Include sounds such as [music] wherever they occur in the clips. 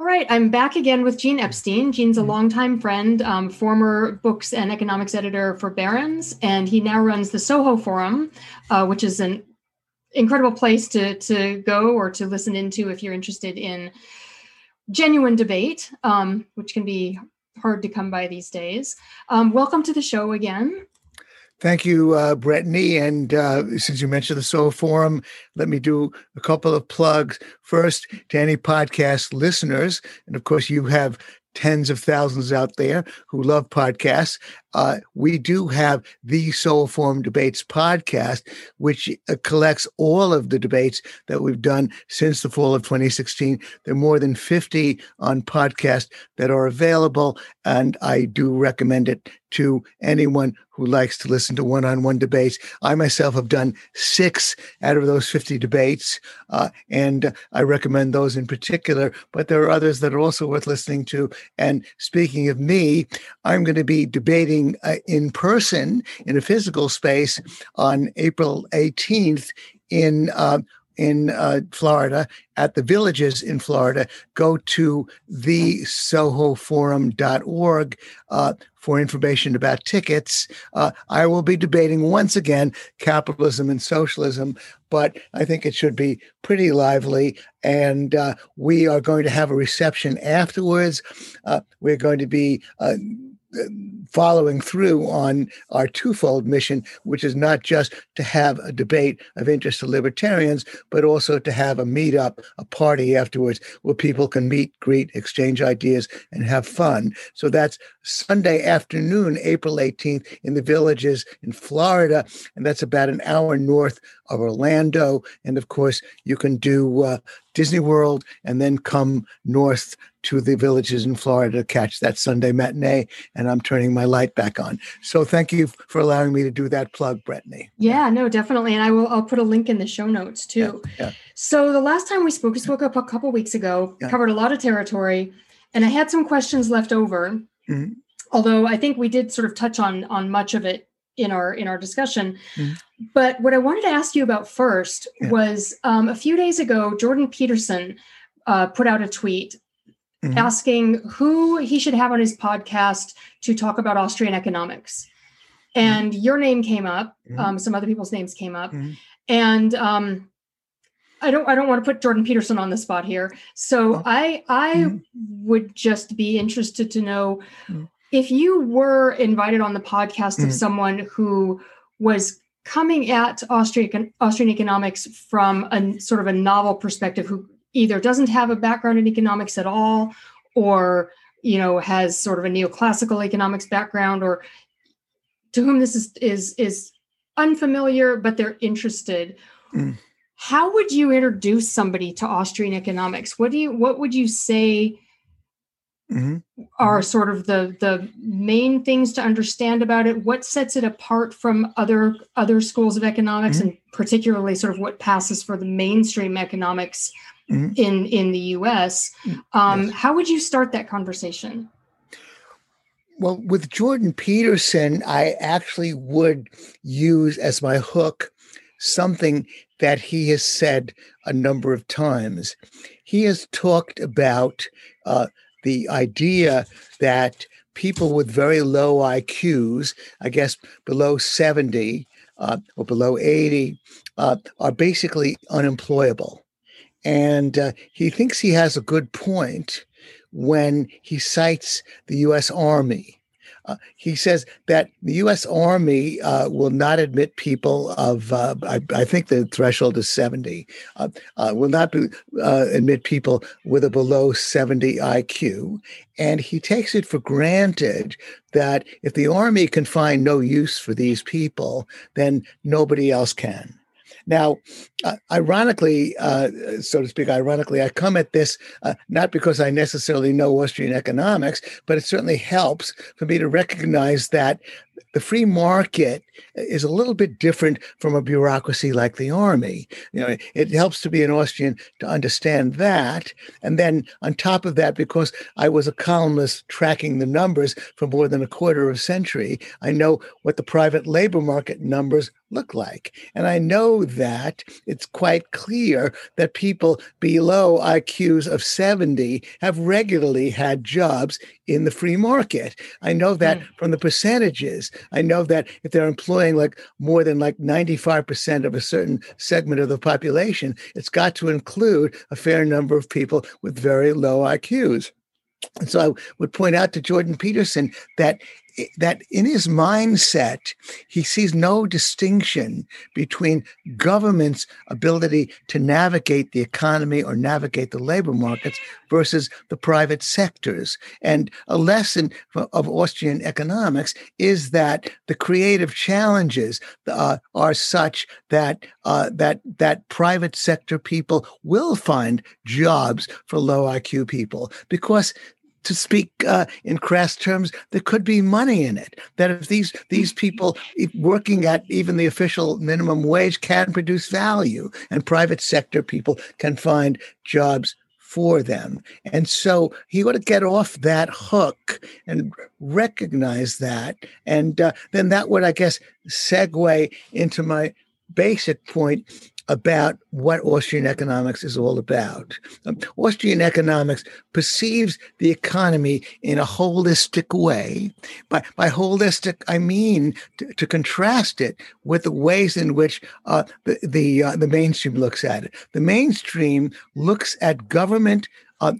All right, I'm back again with Gene Epstein. Gene's a longtime friend, um, former books and economics editor for Barron's, and he now runs the Soho Forum, uh, which is an incredible place to to go or to listen into if you're interested in genuine debate, um, which can be hard to come by these days. Um, welcome to the show again. Thank you, uh, Bretigne. And uh, since you mentioned the Soho Forum, let me do a couple of plugs. First, to any podcast listeners, and of course, you have tens of thousands out there who love podcasts. Uh, we do have the Soho Forum Debates podcast, which uh, collects all of the debates that we've done since the fall of 2016. There are more than 50 on podcast that are available, and I do recommend it to anyone who likes to listen to one-on-one debates. I myself have done six out of those 50 debates, uh, and I recommend those in particular. But there are others that are also worth listening to. And speaking of me, I'm going to be debating meeting uh, in person in a physical space on April 18th in uh, in uh, Florida at the villages in Florida. Go to the sohoforum.org uh, for information about tickets. Uh, I will be debating once again capitalism and socialism, but I think it should be pretty lively. And uh, we are going to have a reception afterwards. Uh, we're going to be uh, following through on our twofold mission, which is not just to have a debate of interest to libertarians, but also to have a meetup, a party afterwards where people can meet, greet, exchange ideas, and have fun. So that's Sunday afternoon, April 18th, in the villages in Florida. And that's about an hour north of Orlando. And of course, you can do uh, Disney World and then come north to the villages in Florida to catch that Sunday matinee. And I'm turning my light back on. So thank you for allowing me to do that plug, Bretigne. Yeah, no, definitely. And I will I'll put a link in the show notes too. Yeah, yeah. So the last time we spoke, we spoke up a couple weeks ago, yeah. covered a lot of territory, and I had some questions left over. Mm-hmm. Although I think we did sort of touch on on much of it in our in our discussion. Mm-hmm. But what I wanted to ask you about first yeah. was um, a few days ago, Jordan Peterson uh, put out a tweet mm-hmm. asking who he should have on his podcast to talk about Austrian economics. Mm-hmm. And mm-hmm. your name came up. Mm-hmm. Um, some other people's names came up, mm-hmm. and um, I don't I don't want to put Jordan Peterson on the spot here. So oh. I I would just be interested to know if you were invited on the podcast mm-hmm. of someone who was coming at Austrian Austrian economics from a sort of a novel perspective, who either doesn't have a background in economics at all, or you know has sort of a neoclassical economics background, or to whom this is is is unfamiliar but they're interested. Mm. How would you introduce somebody to Austrian economics? What do you what would you say? Mm-hmm. are mm-hmm. sort of the the main things to understand about it what sets it apart from other other schools of economics mm-hmm. and particularly sort of what passes for the mainstream economics mm-hmm. in in the us mm, um, yes. how would you start that conversation well with jordan peterson i actually would use as my hook something that he has said a number of times he has talked about uh, the idea that people with very low IQs, I guess below 70 uh, or below 80, uh, are basically unemployable. And uh, he thinks he has a good point when he cites the US Army uh, he says that the U.S. Army uh, will not admit people of, uh, I, I, think the threshold is 70, uh, uh, will not be, admit people with a below 70 IQ. And he takes it for granted that if the Army can find no use for these people, then nobody else can. Now, uh, ironically, uh, so to speak, ironically, I come at this uh, not because I necessarily know Austrian economics, but it certainly helps for me to recognize that the free market is a little bit different from a bureaucracy like the army. You know, it helps to be an Austrian to understand that. And then on top of that, because I was a columnist tracking the numbers for more than a quarter of a century, I know what the private labor market numbers look like. And I know that it's quite clear that people below IQs of 70 have regularly had jobs in the free market. I know that mm. from the percentages. I know that if they're employing like more than like 95% of a certain segment of the population, it's got to include a fair number of people with very low IQs. And so I would point out to Jordan Peterson that that in his mindset, he sees no distinction between government's ability to navigate the economy or navigate the labor markets versus the private sectors. And a lesson of Austrian economics is that the creative challenges uh, are such that uh, that that private sector people will find jobs for low IQ people because to speak uh, in crass terms, there could be money in it. That if these these people working at even the official minimum wage can produce value, and private sector people can find jobs for them. And so he ought to get off that hook and recognize that. And uh, then that would, I guess, segue into my basic point about what Austrian economics is all about. Um, Austrian economics perceives the economy in a holistic way. By, by holistic, I mean to, to contrast it with the ways in which uh, the the, uh, the mainstream looks at it. The mainstream looks at government uh,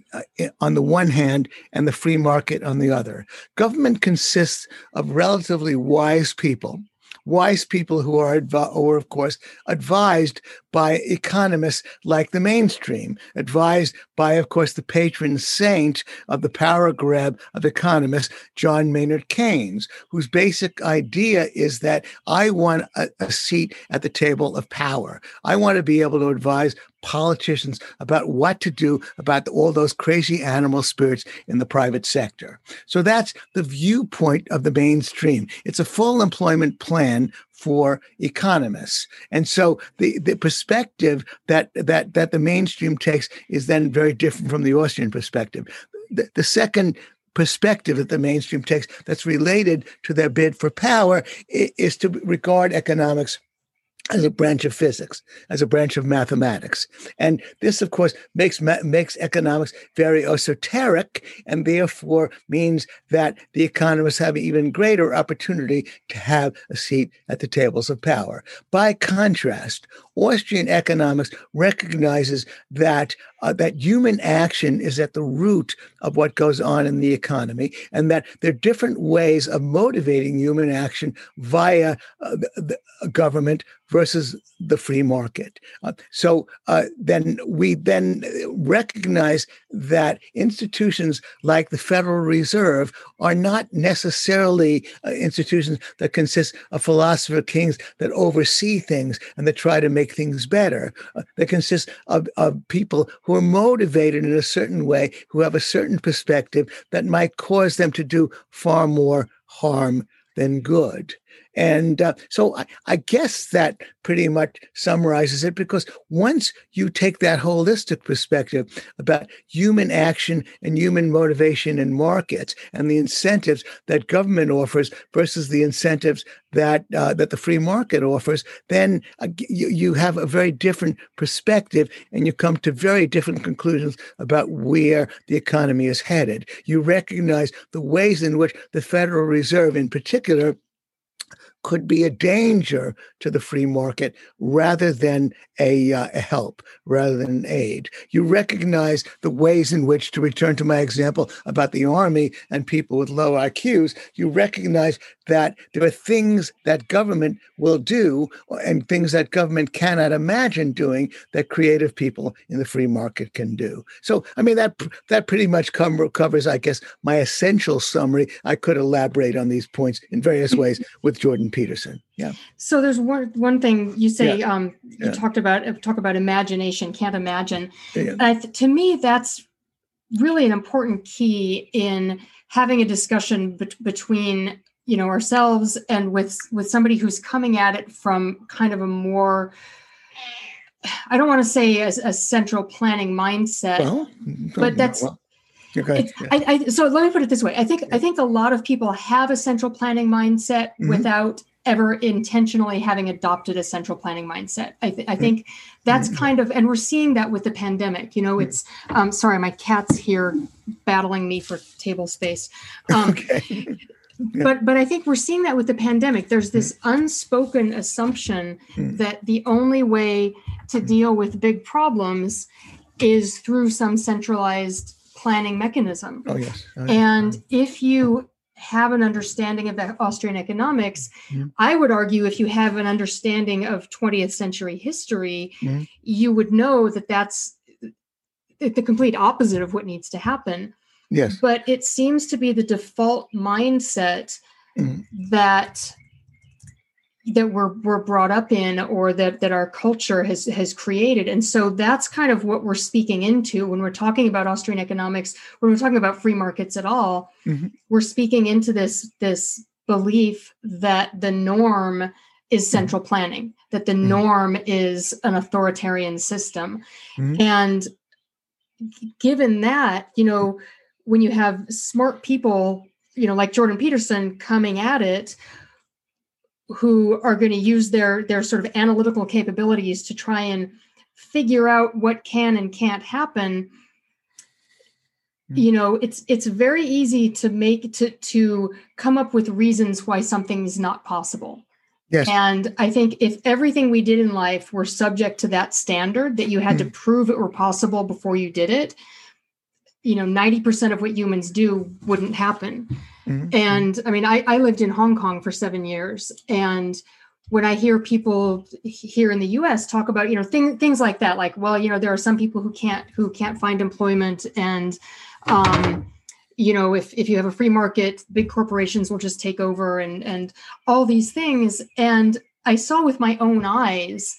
on the one hand and the free market on the other. Government consists of relatively wise people wise people who are, adv- or of course, advised by economists like the mainstream, advised by, of course, the patron saint of the power grab of economists, John Maynard Keynes, whose basic idea is that I want a, a seat at the table of power. I want to be able to advise politicians about what to do about all those crazy animal spirits in the private sector. So that's the viewpoint of the mainstream. It's a full employment plan for economists. And so the, the perspective that, that, that the mainstream takes is then very different from the Austrian perspective. The, the second perspective that the mainstream takes that's related to their bid for power is to regard economics as a branch of physics, as a branch of mathematics. And this, of course, makes makes economics very esoteric, and therefore means that the economists have even greater opportunity to have a seat at the tables of power. By contrast, Austrian economics recognizes that uh, that human action is at the root of what goes on in the economy, and that there are different ways of motivating human action via uh, the, the government versus the free market. Uh, so uh, then we then recognize that institutions like the Federal Reserve are not necessarily uh, institutions that consist of philosopher kings that oversee things and that try to make things better. Uh, they consist of, of people who are motivated in a certain way, who have a certain perspective that might cause them to do far more harm than good. And uh, so I, I, guess that pretty much summarizes it because once you take that holistic perspective about human action and human motivation in markets and the incentives that government offers versus the incentives that uh, that the free market offers, then uh, you, you have a very different perspective and you come to very different conclusions about where the economy is headed. You recognize the ways in which the Federal Reserve, in particular, could be a danger to the free market rather than a, uh, a, help, rather than an aid. You recognize the ways in which, to return to my example about the army and people with low IQs, you recognize that there are things that government will do and things that government cannot imagine doing that creative people in the free market can do. So, I mean, that that pretty much com- covers, I guess, my essential summary. I could elaborate on these points in various ways [laughs] with Jordan Peterson. Yeah. So there's one one thing you say. Yeah. Um, you yeah. talked about uh, talk about imagination. Can't imagine. Yeah. to me, that's really an important key in having a discussion be- between you know ourselves and with with somebody who's coming at it from kind of a more I don't want to say as a central planning mindset, well, but that's well, okay. Yeah. I, I, so let me put it this way. I think I think a lot of people have a central planning mindset mm-hmm. without ever intentionally having adopted a central planning mindset. I, th- I mm-hmm. think that's mm-hmm. kind of, and we're seeing that with the pandemic. You know, mm-hmm. it's um, sorry, my cat's here battling me for table space. Um, [laughs] okay. But but I think we're seeing that with the pandemic. There's this mm. unspoken assumption mm. that the only way to mm. deal with big problems is through some centralized planning mechanism. Oh yes. Oh, yes. And if you have an understanding of Austrian economics. I would argue if you have an understanding of 20th century history, you would know that that's the complete opposite of what needs to happen. Yes. But it seems to be the default mindset mm-hmm. that that we're we're brought up in or that that our culture has has created and so that's kind of what we're speaking into when we're talking about austrian economics when we're talking about free markets at all mm-hmm. we're speaking into this this belief that the norm is mm-hmm. central planning that the mm-hmm. norm is an authoritarian system mm-hmm. and given that you know when you have smart people you know like jordan peterson coming at it who are going to use their their sort of analytical capabilities to try and figure out what can and can't happen hmm. you know it's it's very easy to make to to come up with reasons why something is not possible yes and i think if everything we did in life were subject to that standard that you had mm-hmm. to prove it were possible before you did it you know 90% of what humans do wouldn't happen mm-hmm. and i mean I, I lived in hong kong for seven years and when i hear people here in the us talk about you know thing, things like that like well you know there are some people who can't who can't find employment and um, you know if if you have a free market big corporations will just take over and and all these things and i saw with my own eyes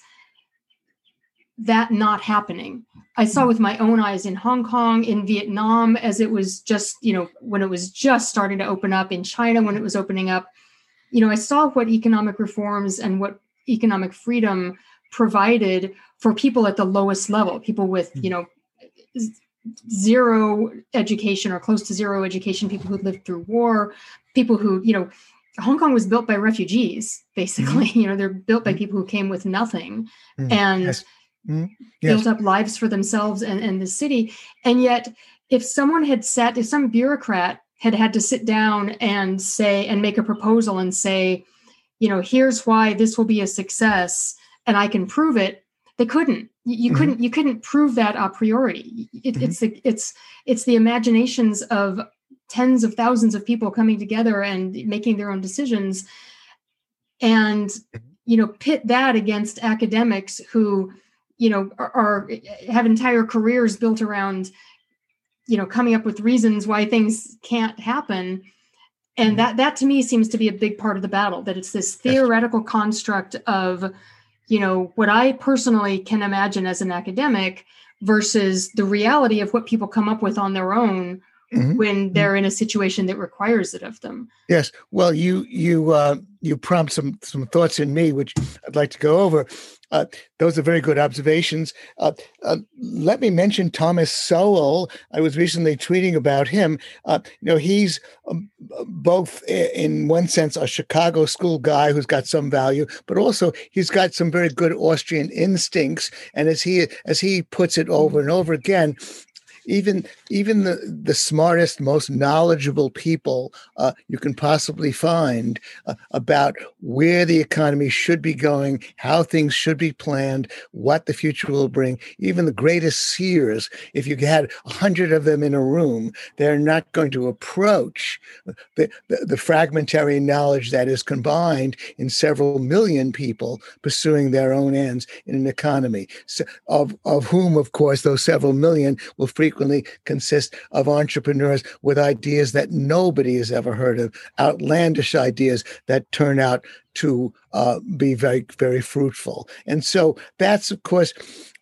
that not happening. I saw with my own eyes in Hong Kong, in Vietnam, as it was just, you know, when it was just starting to open up, in China, when it was opening up. You know, I saw what economic reforms and what economic freedom provided for people at the lowest level, people with, you know, zero education or close to zero education, people who lived through war, people who, you know, Hong Kong was built by refugees, basically. Mm-hmm. [laughs] You know, they're built by mm-hmm. people who came with nothing. Mm-hmm. And yes mm-hmm. yes. built up lives for themselves and, and the city. And yet, if someone had sat, if some bureaucrat had had to sit down and say, and make a proposal and say, you know, here's why this will be a success and I can prove it, they couldn't. You, mm-hmm. couldn't. You couldn't prove that a priori. It, mm-hmm. It's the it's it's the imaginations of tens of thousands of people coming together and making their own decisions, and mm-hmm. you know, pit that against academics who you know are, are, have entire careers built around you know coming up with reasons why things can't happen and mm-hmm. that that to me seems to be a big part of the battle that it's this theoretical construct of you know what i personally can imagine as an academic versus the reality of what people come up with on their own mm-hmm. when mm-hmm. they're in a situation that requires it of them. Yes. Well, you you uh, you prompt some some thoughts in me, which I'd like to go over. Uh, those are very good observations. Uh, uh, let me mention Thomas Sowell. I was recently tweeting about him. Uh, you know, he's um, both, in one sense, a Chicago school guy who's got some value, but also he's got some very good Austrian instincts. And as he as he puts it over and over again, even even the the smartest, most knowledgeable people uh, you can possibly find uh, about where the economy should be going, how things should be planned, what the future will bring. Even the greatest seers, if you had a hundred of them in a room, they're not going to approach the, the, the fragmentary knowledge that is combined in several million people pursuing their own ends in an economy, so of of whom, of course, those several million will frequently frequently consist of entrepreneurs with ideas that nobody has ever heard of, outlandish ideas that turn out to uh, be very, very fruitful. And so that's, of course,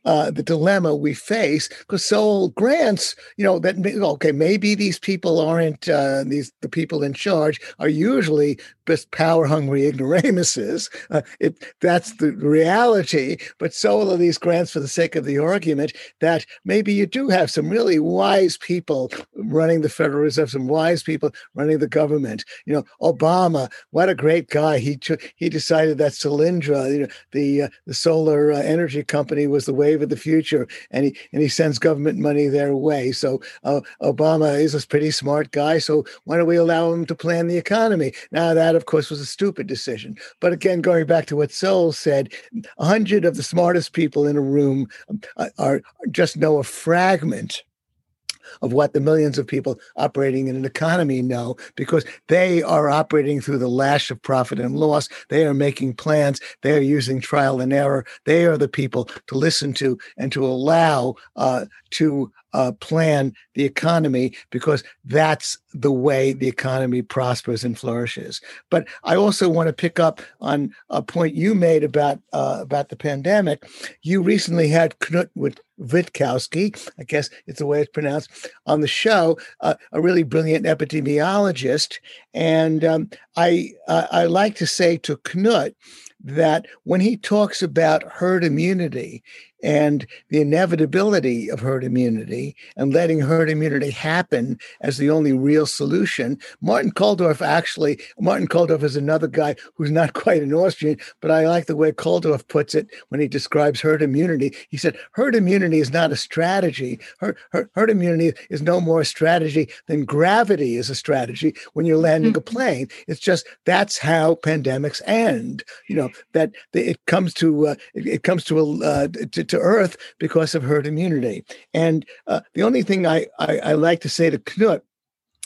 uh, the dilemma we face because Sowell grants, you know, that okay, maybe these people aren't uh, these the people in charge are usually just power hungry ignoramuses. Uh, it that's the reality. But so are these grants for the sake of the argument that maybe you do have some really wise people running the Federal Reserve, some wise people running the government. You know, Obama, what a great guy. He took, he decided that Solyndra, you know, the uh, the solar uh, energy company was the wave of the future, and he and he sends government money their way. So uh, Obama is a pretty smart guy. So why don't we allow him to plan the economy? Now that, of course, was a stupid decision. But again, going back to what Sowell said, a hundred of the smartest people in a room are, are just know a fragment of what the millions of people operating in an economy know because they are operating through the lash of profit and loss. They are making plans. They are using trial and error. They are the people to listen to and to allow uh, to uh, plan the economy because that's the way the economy prospers and flourishes. But I also want to pick up on a point you made about uh, about the pandemic. You recently had Knut with Wittkowski, I guess it's the way it's pronounced, on the show, uh, a really brilliant epidemiologist, and um, I I like to say to Knut that when he talks about herd immunity, and the inevitability of herd immunity and letting herd immunity happen as the only real solution. Martin Kulldorff actually, Martin Kulldorff is another guy who's not [laughs] quite an Austrian, but I like the way Kulldorff puts it when he describes herd immunity. He said, herd immunity is not a strategy. Herd, herd, herd immunity is no more a strategy than gravity is a strategy when you're landing mm-hmm. a plane. It's just that's how pandemics end. You know, that it comes to, uh, it, comes to, uh, to to Earth because of herd immunity. And uh, the only thing I, I, I like to say to Knut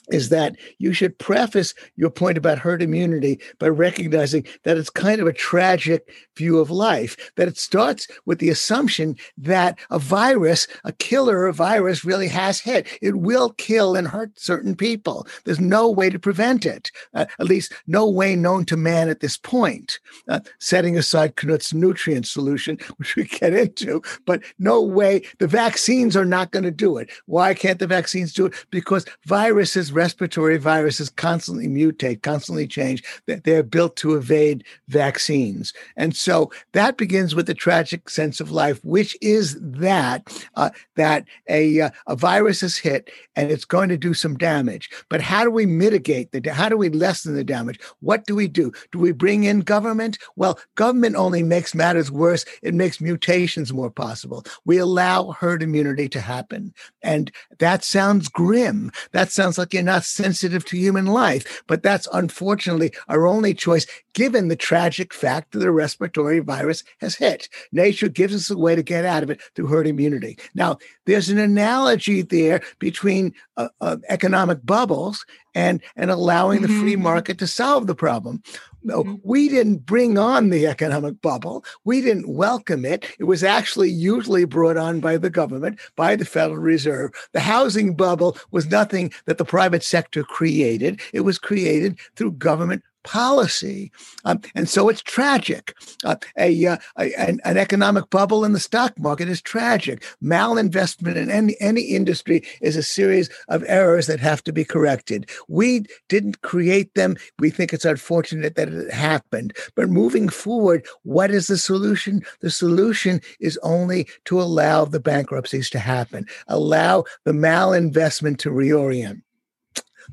is that you should preface your point about herd immunity by recognizing that it's kind of a tragic view of life, that it starts with the assumption that a virus, a killer virus, really has hit. It will kill and hurt certain people. There's no way to prevent it, uh, at least no way known to man at this point, uh, setting aside Knut's nutrient solution, [laughs] which we get into, but no way. The vaccines are not going to do it. Why can't the vaccines do it? Because viruses respiratory viruses constantly mutate, constantly change. They're built to evade vaccines. And so that begins with the tragic sense of life, which is that uh, that a, uh, a virus is hit and it's going to do some damage. But how do we mitigate the how do we lessen the damage? What do we do? Do we bring in government? Well, government only makes matters worse. It makes mutations more possible. We allow herd immunity to happen. And that sounds grim. That sounds like you're not sensitive to human life. But that's unfortunately our only choice, given the tragic fact that the respiratory virus has hit. Nature gives us a way to get out of it through herd immunity. Now, there's an analogy there between uh, uh, economic bubbles and and allowing mm-hmm. the free mm-hmm. market to solve the problem. No, mm-hmm. we didn't bring on the economic bubble. We didn't welcome it. It was actually usually brought on by the government, by the Federal Reserve. The housing bubble was nothing that the private sector created. It was created through government policy. Um, and so it's tragic. Uh, a, uh, a an, an, economic bubble in the stock market is tragic. Malinvestment in any, any industry is a series of errors that have to be corrected. We didn't create them. We think it's unfortunate that it happened. But moving forward, what is the solution? The solution is only to allow the bankruptcies to happen, allow the malinvestment to reorient.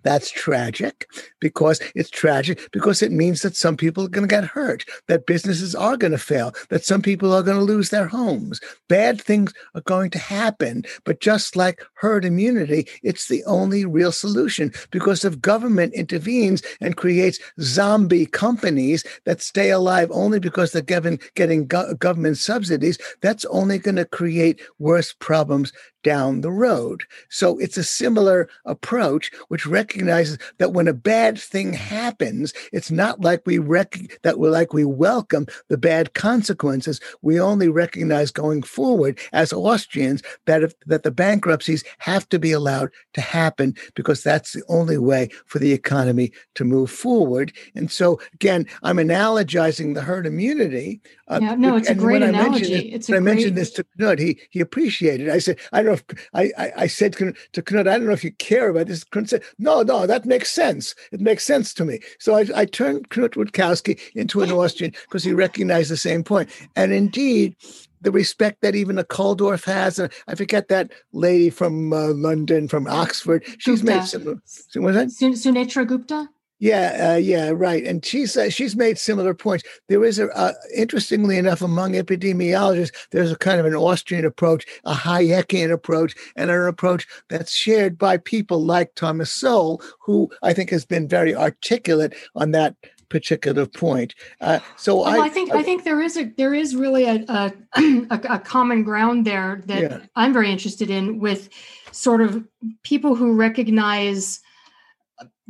That's tragic because it's tragic because it means that some people are going to get hurt, that businesses are going to fail, that some people are going to lose their homes. Bad things are going to happen. But just like herd immunity, it's the only real solution because if government intervenes and creates zombie companies that stay alive only because they're getting go- government subsidies, that's only going to create worse problems down the road. So it's a similar approach, which recognizes that when a bad thing happens, it's not like we rec- that we're like we welcome the bad consequences. We only recognize going forward as Austrians that if, that the bankruptcies have to be allowed to happen because that's the only way for the economy to move forward. And so again, I'm analogizing the herd immunity. Uh, yeah, no, it's a great analogy. it's I mentioned this to Knut. He he appreciated it. I said, I don't know if I, I, I said to Knut, I don't know if you care about this. Knut said, No, no, that makes sense. It makes sense to me. So I, I turned Knut Wittkowski into an Austrian because he recognized the same point. And indeed, the respect that even a Kulldorff has. And I forget that lady from uh, London, from Oxford. She's Gupta. made some. What's that? Sunetra Gupta. Yeah, uh, yeah, right. And she's uh, she's made similar points. There is a, uh, interestingly enough, among epidemiologists, there's a kind of an Austrian approach, a Hayekian approach, and an approach that's shared by people like Thomas Sowell, who I think has been very articulate on that particular point. Uh, so well, I, I, think I, think there is a there is really a a, [clears throat] a, a common ground there that yeah. I'm very interested in with sort of people who recognize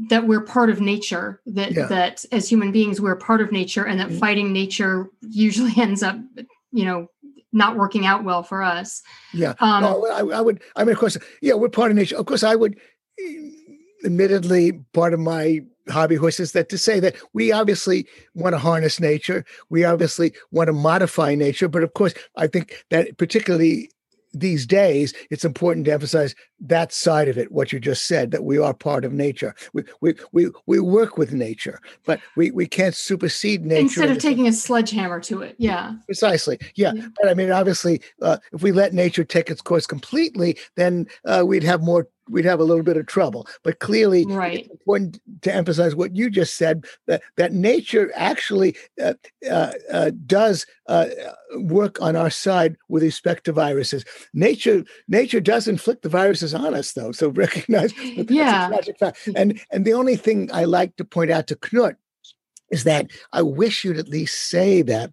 that we're part of nature that yeah. that as human beings we're part of nature and that mm-hmm. fighting nature usually [laughs] ends up you know not working out well for us. Yeah. Um, no, I, I, would i mean of course yeah we're part of nature. Of course i would admittedly part of my hobby horse is that to say that we obviously want to harness nature. We obviously want to modify nature. But of course i think that particularly these days, it's important to emphasize that side of it, what you just said, that we are part of nature. We we we, we work with nature, but we, we can't supersede nature. Instead of taking a sledgehammer to it. Yeah. Precisely. Yeah. yeah. But I mean, obviously, uh, if we let nature take its course completely, then uh, we'd have more we'd have a little bit of trouble. But clearly, right. it's important to emphasize what you just said that that nature actually uh, uh, uh, does uh, work on our side with respect to viruses. Nature nature does inflict the viruses on us, though. So [laughs] recognize yeah. a tragic fact. And and the only thing I like to point out to Knut is that I wish you'd at least say that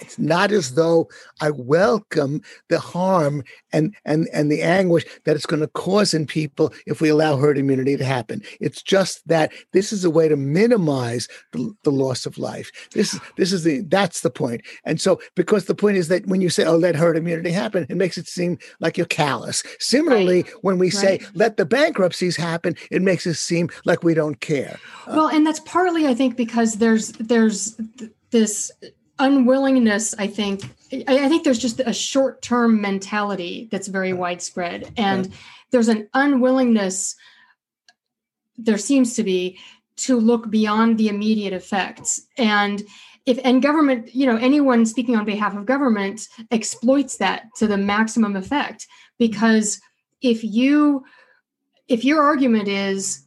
it's not as though I welcome the harm and and and the anguish that it's going to cause in people if we allow herd immunity to happen. It's just that this is a way to minimize the, the loss of life. This is this is the that's the point. And so because the point is that when you say oh let herd immunity happen, it makes it seem like you're callous. Similarly, right. when we right. say let the bankruptcies happen, it makes it seem like we don't care. Well, and that's partly I think because there's there's this unwillingness i think i think there's just a short-term mentality that's very widespread. And there's an unwillingness there seems to be to look beyond the immediate effects. And if and government you know anyone speaking on behalf of government exploits that to the maximum effect. Because if you if your argument is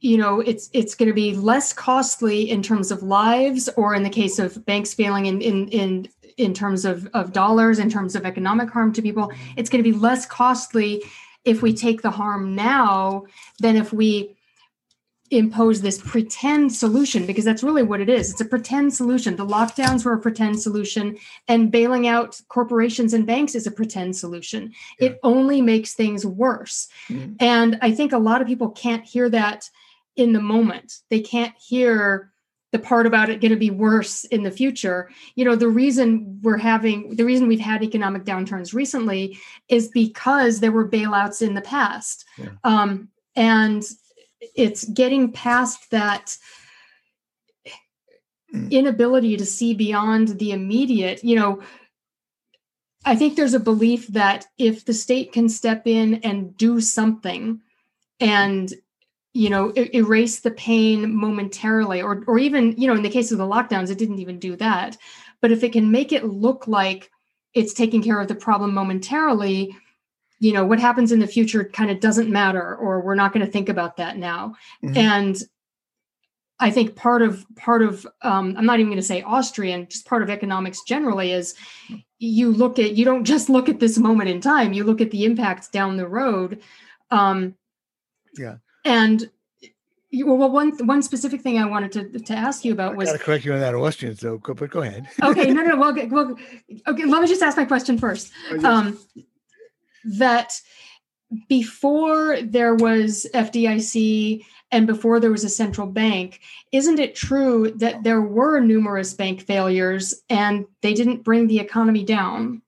you know it's it's going to be less costly in terms of lives or in the case of banks failing in in in in terms of of dollars in terms of economic harm to people it's going to be less costly if we take the harm now than if we impose this pretend solution because that's really what it is it's a pretend solution the lockdowns were a pretend solution and bailing out corporations and banks is a pretend solution yeah. it only makes things worse mm-hmm. and i think a lot of people can't hear that in the moment. They can't hear the part about it going to be worse in the future. You know, the reason we're having the reason we've had economic downturns recently is because there were bailouts in the past. Yeah. Um, and it's getting past that mm. inability to see beyond the immediate, you know, I think there's a belief that if the state can step in and do something and you know er- erase the pain momentarily or or even you know in the case of the lockdowns it didn't even do that. But if it can make it look like it's taking care of the problem momentarily you know what happens in the future kind of doesn't matter or we're not going to think about that now. Mm-hmm. and i think part of part of um, i'm not even going to say austrian just part of economics generally is you look at you don't just look at this moment in time you look at the impacts down the road. Um, yeah and well, one one specific thing I wanted to to ask you about was. I got to correct you on that, Austrian. So, but go ahead. [laughs] okay, no, no, well, well, okay. Let me just ask my question first. Oh, um, that before there was FDIC and before there was a central bank, isn't it true that there were numerous bank failures and they didn't bring the economy down?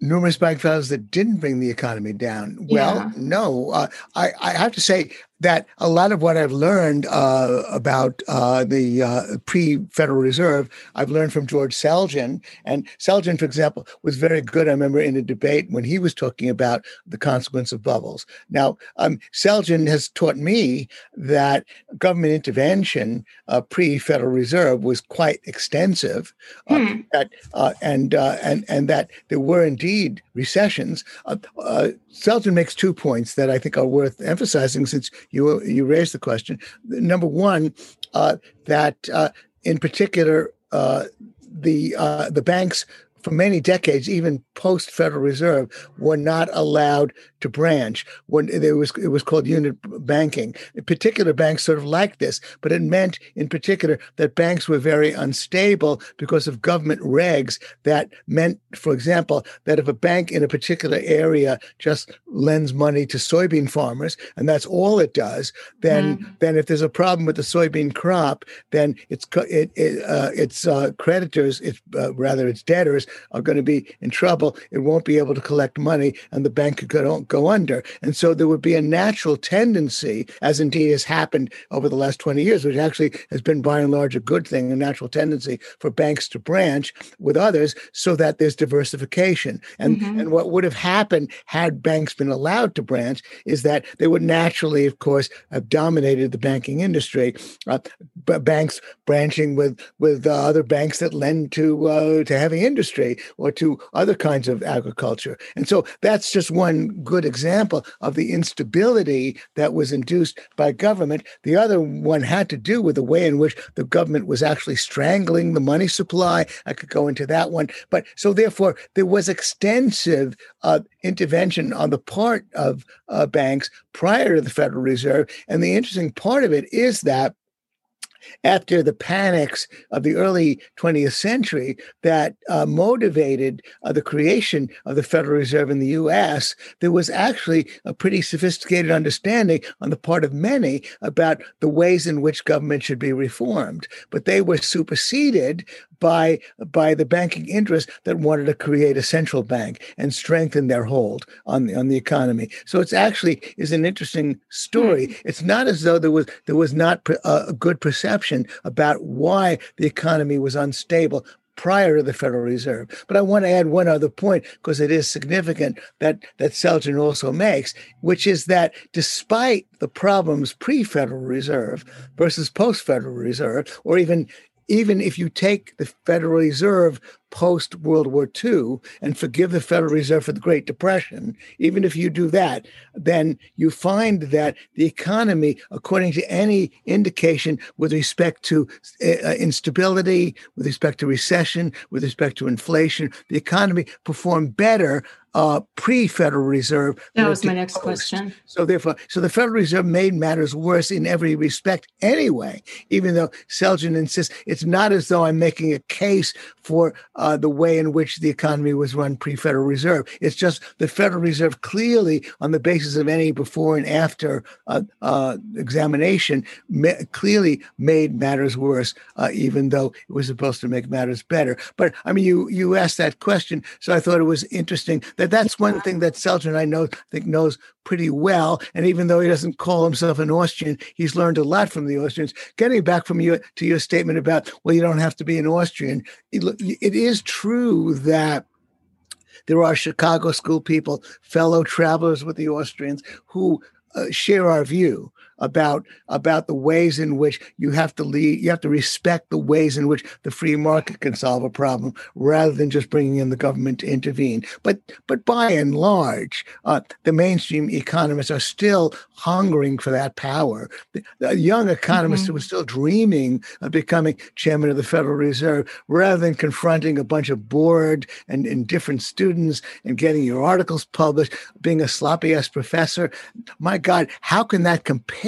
Numerous bank failures that didn't bring the economy down. Well, yeah. no, uh, I, I have to say that a lot of what I've learned uh, about uh, the uh, pre-Federal Reserve, I've learned from George Selgin. And Selgin, for example, was very good. I remember in a debate when he was talking about the consequence of bubbles. Now, um, Selgin has taught me that government intervention uh, pre-Federal Reserve was quite extensive, uh, hmm. that, uh, and and and that there were indeed recessions. Selgin makes two points that I think are worth emphasizing since you you raised the question. Number one, uh, that uh, in particular uh, the uh, the banks for many decades, even post Federal Reserve, were not allowed to branch. When it was it was called unit banking. Particular banks sort of like this, but it meant in particular that banks were very unstable because of government regs. That meant, for example, that if a bank in a particular area just lends money to soybean farmers, and that's all it does, then mm. then if there's a problem with the soybean crop, then it's it, it uh, its uh, creditors, it's uh, rather its debtors are going to be in trouble. It won't be able to collect money, and the bank could go, go under. And so there would be a natural tendency, as indeed has happened over the last 20 years, which actually has been by and large a good thing, a natural tendency for banks to branch with others so that there's diversification. And, mm-hmm. and what would have happened had banks been allowed to branch is that they would naturally, of course, have dominated the banking industry. Uh, banks branching with with uh, other banks that lend to uh, to heavy industry or to other kinds of agriculture. And so that's just one good example of the instability that was induced by government. The other one had to do with the way in which the government was actually strangling the money supply. I could go into that one. But so therefore, there was extensive uh, intervention on the part of uh, banks prior to the Federal Reserve. And the interesting part of it is that after the panics of the early 20th century that uh, motivated uh, the creation of the Federal Reserve in the US, there was actually a pretty sophisticated understanding on the part of many about the ways in which government should be reformed. But they were superseded by by the banking interests that wanted to create a central bank and strengthen their hold on the, on the economy. So it's actually is an interesting story. Hmm. It's not as though there was there was not a good perception about why the economy was unstable prior to the Federal Reserve. But I want to add one other point because it is significant that that Selgin also makes, which is that despite the problems pre-Federal Reserve versus post-Federal Reserve, or even even if you take the Federal Reserve post World War II and forgive the Federal Reserve for the Great Depression, even if you do that, then you find that the economy, according to any indication with respect to uh, instability, with respect to recession, with respect to inflation, the economy performed better uh, pre-Federal Reserve. That was my next post. question. So therefore, so the Federal Reserve made matters worse in every respect anyway. Even though Selgin insists it's not as though I'm making a case for uh, the way in which the economy was run pre-Federal Reserve. It's just the Federal Reserve clearly, on the basis of any before and after uh, uh examination, ma- clearly made matters worse, uh, even though it was supposed to make matters better. But I mean, you you asked that question, so I thought it was interesting that that's one thing that Selgin I know think knows pretty well. And even though he doesn't call himself an Austrian, he's learned a lot from the Austrians. Getting back from you to your statement about well, you don't have to be an Austrian. it, it is true that there are Chicago school people, fellow travelers with the Austrians, who uh, share our view about about the ways in which you have to lead you have to respect the ways in which the free market can solve a problem rather than just bringing in the government to intervene but but by and large uh, the mainstream economists are still hungering for that power the, the young economists mm-hmm. who are still dreaming of becoming chairman of the federal reserve rather than confronting a bunch of bored and indifferent students and getting your articles published being a sloppy ass professor my God, how can that compare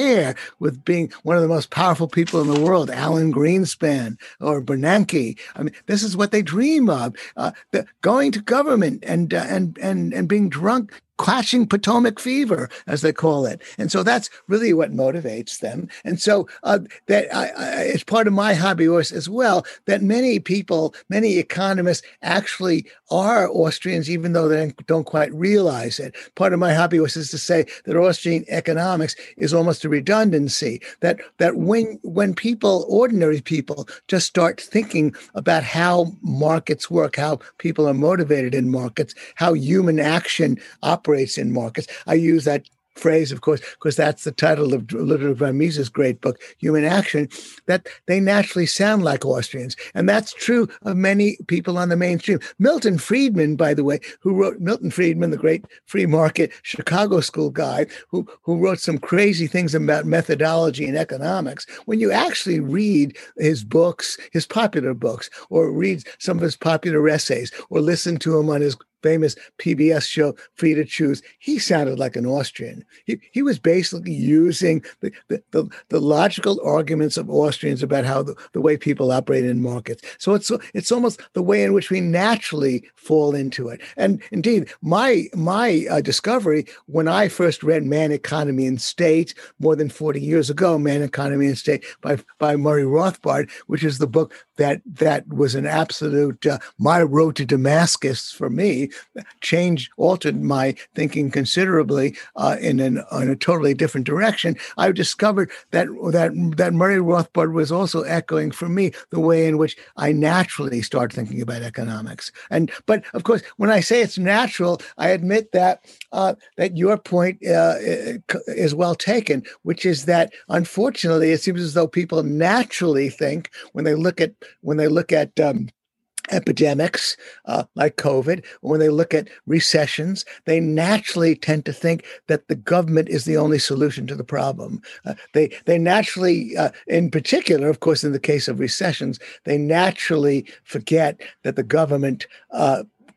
with being one of the most powerful people in the world, Alan Greenspan or Bernanke? I mean, this is what they dream of: uh, the, going to government and uh, and and and being drunk catching Potomac fever, as they call it. And so that's really what motivates them. And so uh, that I, I, it's part of my hobby horse as well that many people, many economists actually are Austrians, even though they don't quite realize it. Part of my hobby horse is to say that Austrian economics is almost a redundancy. That that when when people, ordinary people, just start thinking about how markets work, how people are motivated in markets, how human action operates operates in markets. I use that phrase, of course, because that's the title of Ludwig von Mises' great book, Human Action, that they naturally sound like Austrians. And that's true of many people on the mainstream. Milton Friedman, by the way, who wrote Milton Friedman, the great free market Chicago school guy, who, who wrote some crazy things about methodology and economics. When you actually read his books, his popular books, or read some of his popular essays, or listen to him on his famous PBS show, Free to Choose, he sounded like an Austrian. He, he was basically using the, the, the, the logical arguments of Austrians about how the, the way people operate in markets. So it's it's almost the way in which we naturally fall into it. And indeed, my my uh, discovery when I first read Man, Economy, and State more than 40 years ago, Man, Economy, and State by, by Murray Rothbard, which is the book that that was an absolute uh, my road to Damascus for me. Changed, altered my thinking considerably uh, in an in a totally different direction. I discovered that that that Murray Rothbard was also echoing for me the way in which I naturally start thinking about economics. And but of course, when I say it's natural, I admit that uh, that your point uh, is well taken, which is that unfortunately, it seems as though people naturally think when they look at when they look at um, epidemics uh, like COVID, when they look at recessions, they naturally tend to think that the government is the only solution to the problem. Uh, they they naturally, uh, in particular, of course, in the case of recessions, they naturally forget that the government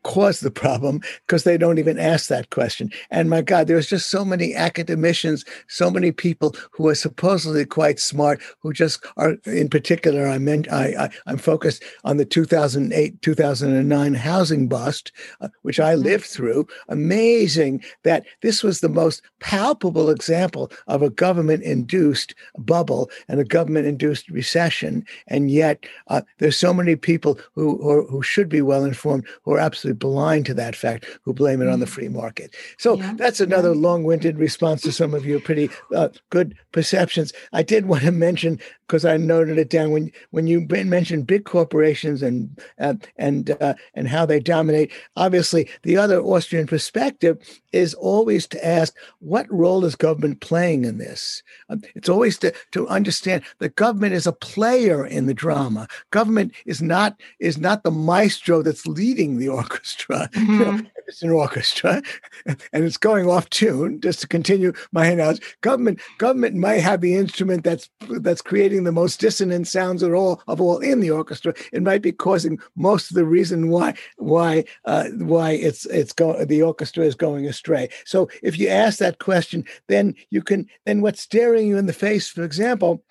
caused the problem because they don't even ask that question. And my God, there's just so many academicians, so many people who are supposedly quite smart, who just are, in particular, I meant I, I am focused on the 2008 2009 housing bust, uh, which I mm-hmm. lived through. Amazing that this was the most palpable example of a government-induced bubble and a government-induced recession, and yet uh, there's so many people who, who who should be well informed who are absolutely blind to that fact who blame it on the mm. free market. So yeah. that's another yeah. long-winded response to some of your pretty uh, good perceptions. I did [laughs] want to mention because I noted it down when when you mentioned big corporations and uh, and uh, and how they dominate. Obviously, the other Austrian perspective is always to ask what role is government playing in this. Um, it's always to to understand that government is a player in the drama. Government is not is not the maestro that's leading the [laughs] orchestra. Mm-hmm. [laughs] You know, mm-hmm. it's an orchestra, and it's going off tune. Just to continue my analogy, government government might have the instrument that's that's creating creating the most dissonant sounds at all of all in the orchestra. It might be causing most of the reason why why uh, why it's it's go, the orchestra is going astray. So if you ask that question, then you can then what's staring you in the face, for example,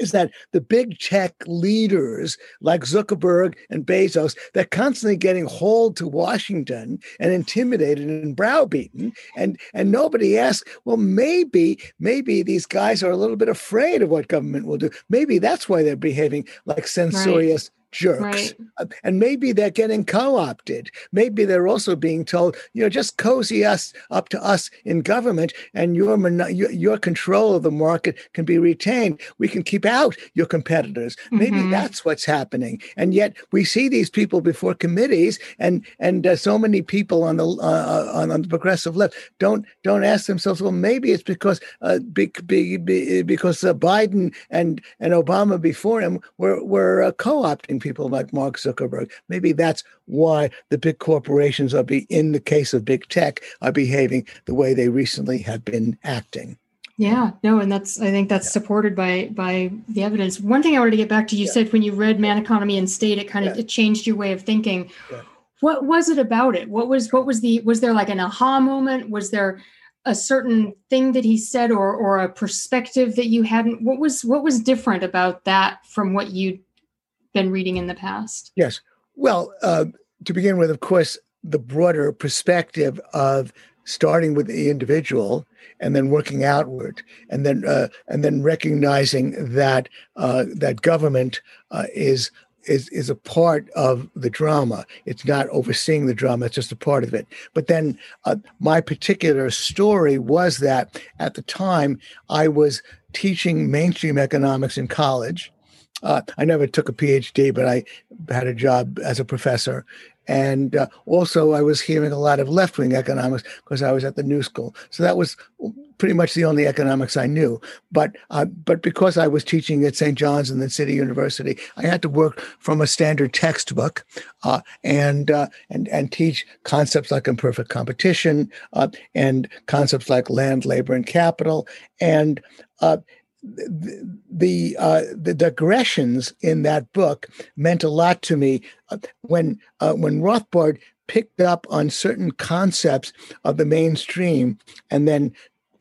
is that the big tech leaders like Zuckerberg and Bezos, they're constantly getting hauled to Washington and intimidated and browbeaten. And and nobody asks, well, maybe, maybe these guys are a little bit afraid of what government will do. Maybe that's why they're behaving like censorious right jerks. Right. Uh, and maybe they're getting co opted. Maybe they're also being told, you know, just cozy us up to us in government and your, your, control of the market can be retained. We can keep out your competitors. Mm-hmm. Maybe that's what's happening. And yet we see these people before committees and and uh, so many people on the uh, uh on, on, the progressive left don't don't ask themselves, well, maybe it's because uh, be, be, be, because uh, Biden and and Obama before him were were co-opting people like Mark Zuckerberg. Maybe that's why the big corporations are, be, in the case of big tech, are behaving the way they recently have been acting. Yeah, no, and that's I think that's yeah. supported by by the evidence. One thing I wanted to get back to, you yeah. said when you read Man, Economy, and State, it kind of yeah. it changed your way of thinking. What was it about it? What was what was the was there like an aha moment? Was there a certain thing that he said or or a perspective that you hadn't what was what was different about that from what you'd been reading in the past yes well uh, to begin with of course the broader perspective of starting with the individual and then working outward and then uh, and then recognizing that uh, that government uh, is is is a part of the drama. It's not overseeing the drama; it's just a part of it. But then, uh, my particular story was that at the time I was teaching mainstream economics in college. Uh, I never took a PhD, but I had a job as a professor, and uh, also, I was hearing a lot of left wing economics because I was at the New School. So that was pretty much the only economics I knew. But uh, but because I was teaching at St. John's and then City University, I had to work from a standard textbook uh, and uh, and and teach concepts like imperfect competition uh, and concepts like land, labor, and capital. And the the, uh, the digressions in that book meant a lot to me. Uh, when uh, when Rothbard picked up on certain concepts of the mainstream and then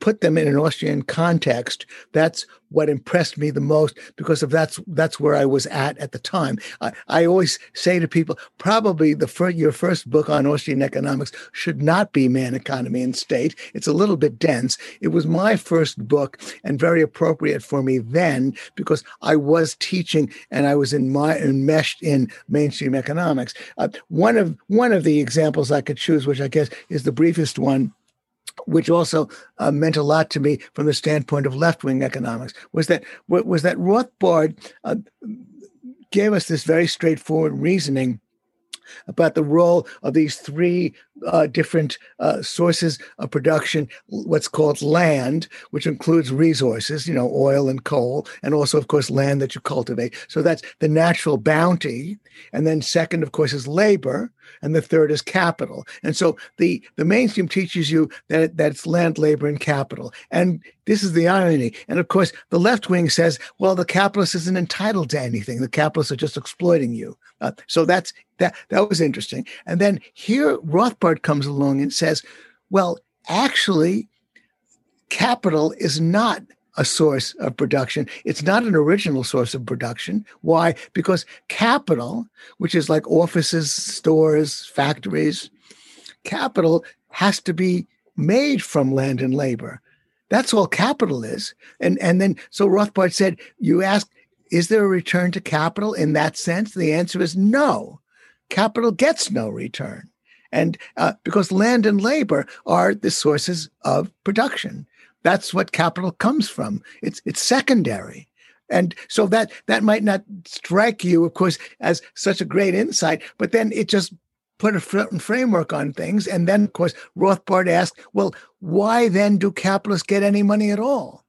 put them in an Austrian context, that's what impressed me the most because of that's that's where I was at at the time. I, I always say to people, probably the first, your first book on Austrian economics should not be Man, Economy, and State. It's a little bit dense. It was my first book and very appropriate for me then because I was teaching and I was in my enmeshed in mainstream economics. Uh, one of one of the examples I could choose, which I guess is the briefest one which also uh, meant a lot to me from the standpoint of left-wing economics, was that was that Rothbard uh, gave us this very straightforward reasoning about the role of these three uh, different uh, sources of production, what's called land, which includes resources, you know, oil and coal, and also, of course, land that you cultivate. So that's the natural bounty. And then second, of course, is labor, and the third is capital. And so the the mainstream teaches you that that's land, labor, and capital. And this is the irony. And of course, the left wing says, well, the capitalist isn't entitled to anything. The capitalists are just exploiting you. Uh, so that's that. That was interesting. And then here, Rothbard comes along and says, well, actually, capital is not a source of production. It's not an original source of production. Why? Because capital, which is like offices, stores, factories, capital has to be made from land and labor. That's all capital is. And and then so Rothbard said, you ask, is there a return to capital in that sense? The answer is no. Capital gets no return. And uh, because land and labor are the sources of production. That's what capital comes from. It's it's secondary. And so that that might not strike you, of course, as such a great insight, but then it just put a certain framework on things. And then, of course, Rothbard asked, well, why then do capitalists get any money at all?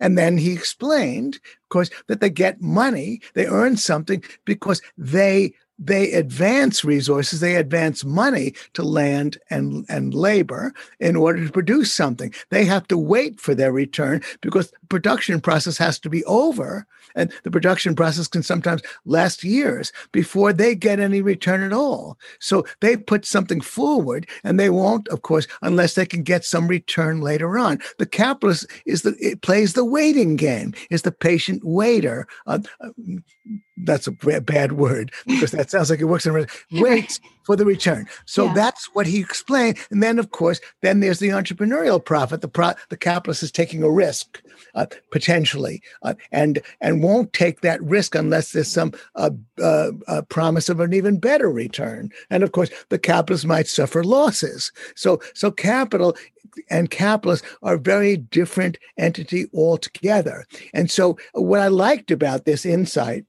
And then he explained, of course, that they get money, they earn something because they they advance resources, they advance money to land and, and labor in order to produce something. They have to wait for their return because the production process has to be over. And the production process can sometimes last years before they get any return at all. So they put something forward and they won't, of course, unless they can get some return later on. The capitalist is the, it plays the waiting game, is the patient waiter. Uh, uh that's a bad word because that sounds like it works in wait for the return. So yeah. that's what he explained. And then, of course, then there's the entrepreneurial profit. The pro- the capitalist is taking a risk uh, potentially, uh, and and won't take that risk unless there's some uh, uh promise of an even better return. And of course, the capitalist might suffer losses. So so capital and capitalists are very different entity altogether. And so what I liked about this insight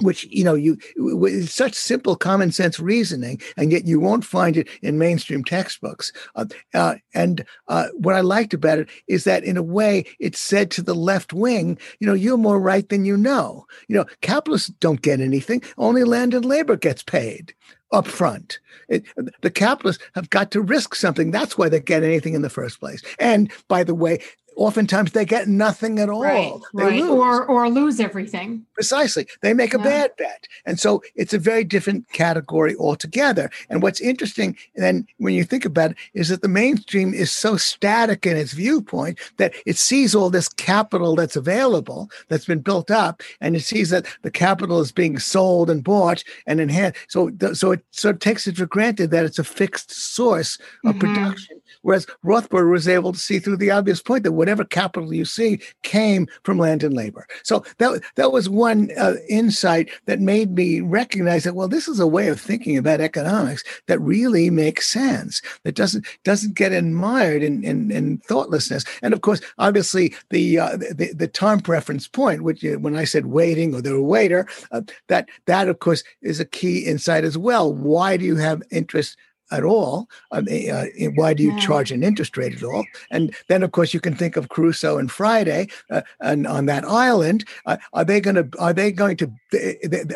which you know you with such simple common sense reasoning and yet you won't find it in mainstream textbooks uh, uh, and uh, what i liked about it is that in a way it said to the left wing you know you're more right than you know you know capitalists don't get anything only land and labor gets paid up front. It, the capitalists have got to risk something. That's why they get anything in the first place. And by the way, oftentimes they get nothing at all. Right, right. Lose. Or or lose everything. Precisely. They make a yeah. bad bet. And so it's a very different category altogether. And what's interesting then when you think about it is that the mainstream is so static in its viewpoint that it sees all this capital that's available that's been built up and it sees that the capital is being sold and bought and enhanced. So so it sort of takes it for granted that it's a fixed source of mm-hmm. production Whereas Rothbard was able to see through the obvious point that whatever capital you see came from land and labor. So that that was one uh, insight that made me recognize that well, this is a way of thinking about economics that really makes sense. That doesn't doesn't get admired in in, in thoughtlessness. And of course, obviously the uh, the, the time preference point, which uh, when I said waiting or the waiter, uh, that that of course is a key insight as well. Why do you have interest? At all. I mean, uh, why do you yeah. charge an interest rate at all? And then, of course, you can think of Crusoe and Friday, uh, and on that island, uh, are they going to are they going to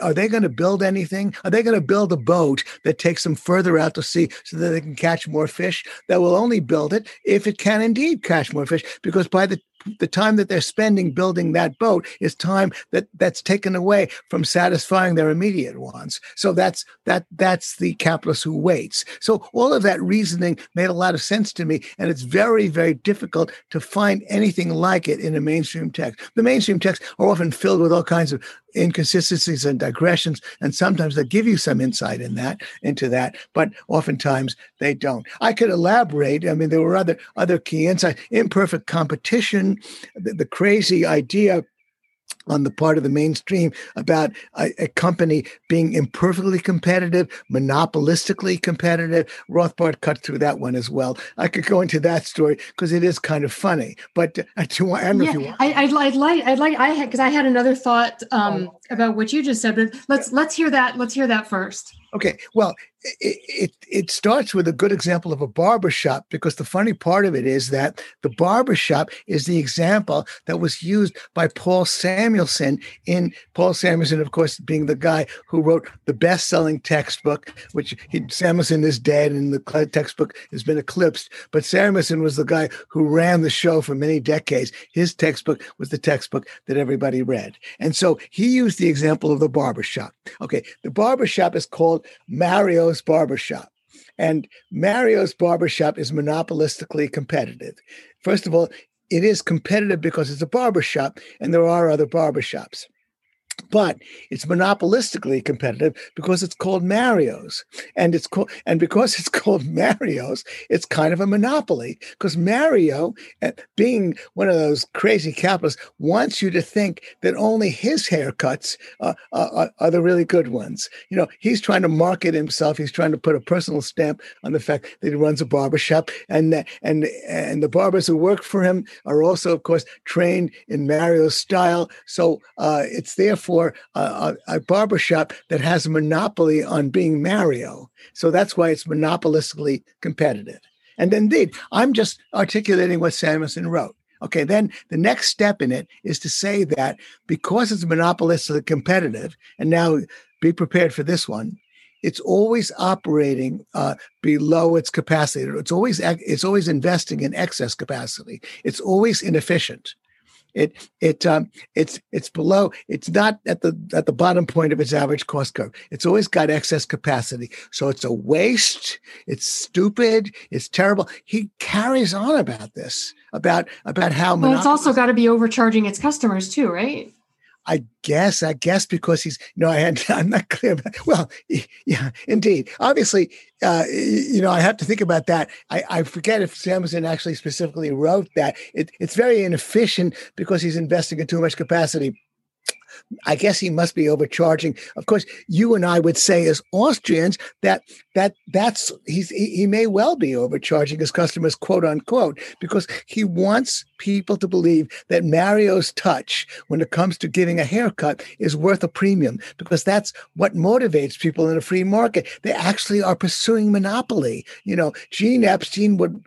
are they going to build anything? Are they going to build a boat that takes them further out to sea so that they can catch more fish? That will only build it if it can indeed catch more fish, because by the the time that they're spending building that boat is time that that's taken away from satisfying their immediate wants. So that's that that's the capitalist who waits. So all of that reasoning made a lot of sense to me and it's very very difficult to find anything like it in a mainstream text. The mainstream texts are often filled with all kinds of inconsistencies and digressions and sometimes they give you some insight in that into that but oftentimes they don't. I could elaborate i mean there were other other key insights imperfect competition the, the crazy idea on the part of the mainstream about a, a, company being imperfectly competitive, monopolistically competitive. Rothbard cut through that one as well. I could go into that story because it is kind of funny. But uh, [laughs] do I, I don't know yeah, if you want. I, would I'd like, I'd like, I had because I had another thought um, oh. about what you just said. But let's let's hear that. Let's hear that first. Okay. Well, it, it, it starts with a good example of a barber shop because the funny part of it is that the barber shop is the example that was used by Paul Samuelson in Paul Samuelson, of course, being the guy who wrote the best-selling textbook, which he, Samuelson is dead and the textbook has been eclipsed. But Samuelson was the guy who ran the show for many decades. His textbook was the textbook that everybody read, and so he used the example of the barber shop. Okay, the barber shop is called Mario's Barbershop. And Mario's Barbershop is monopolistically competitive. First of all, it is competitive because it's a barbershop and there are other barbershops but it's monopolistically competitive because it's called Mario's, and it's called and because it's [laughs] called Mario's, it's kind of a monopoly because Mario, eh, being one of those crazy capitalists, wants you to think that only his haircuts uh, are, are the really good ones. You know, he's trying to market himself. He's trying to put a personal stamp on the fact that he runs a barbershop, and and and the barbers who work for him are also, of course, trained in Mario's style. So uh, it's therefore for a, a, barbershop that has a monopoly on being Mario. So that's why it's monopolistically competitive. And indeed, I'm just articulating what Samuelson wrote. Okay, then the next step in it is to say that because it's monopolistically competitive, and now be prepared for this one, it's always operating uh, below its capacity. It's always it's always investing in excess capacity. It's always inefficient. It it um, it's it's below. It's not at the at the bottom point of its average cost curve. It's always got excess capacity. So it's a waste. It's stupid. It's terrible. He carries on about this about about how. Well, it's also got to be overcharging its customers too, right? I guess, I guess because he's, know, I had, [laughs] I'm not clear about, well, [laughs] yeah, indeed. Obviously, uh, you know, I have to think about that. I, I forget if Samuelson actually specifically wrote that. It, it's very inefficient because he's investing in too much capacity. I guess he must be overcharging. Of course, you and I would say as Austrians that that that's he's he, may well be overcharging his customers, quote unquote, because he wants people to believe that Mario's touch when it comes to giving a haircut is worth a premium because that's what motivates people in a free market. They actually are pursuing monopoly. You know, Gene Epstein would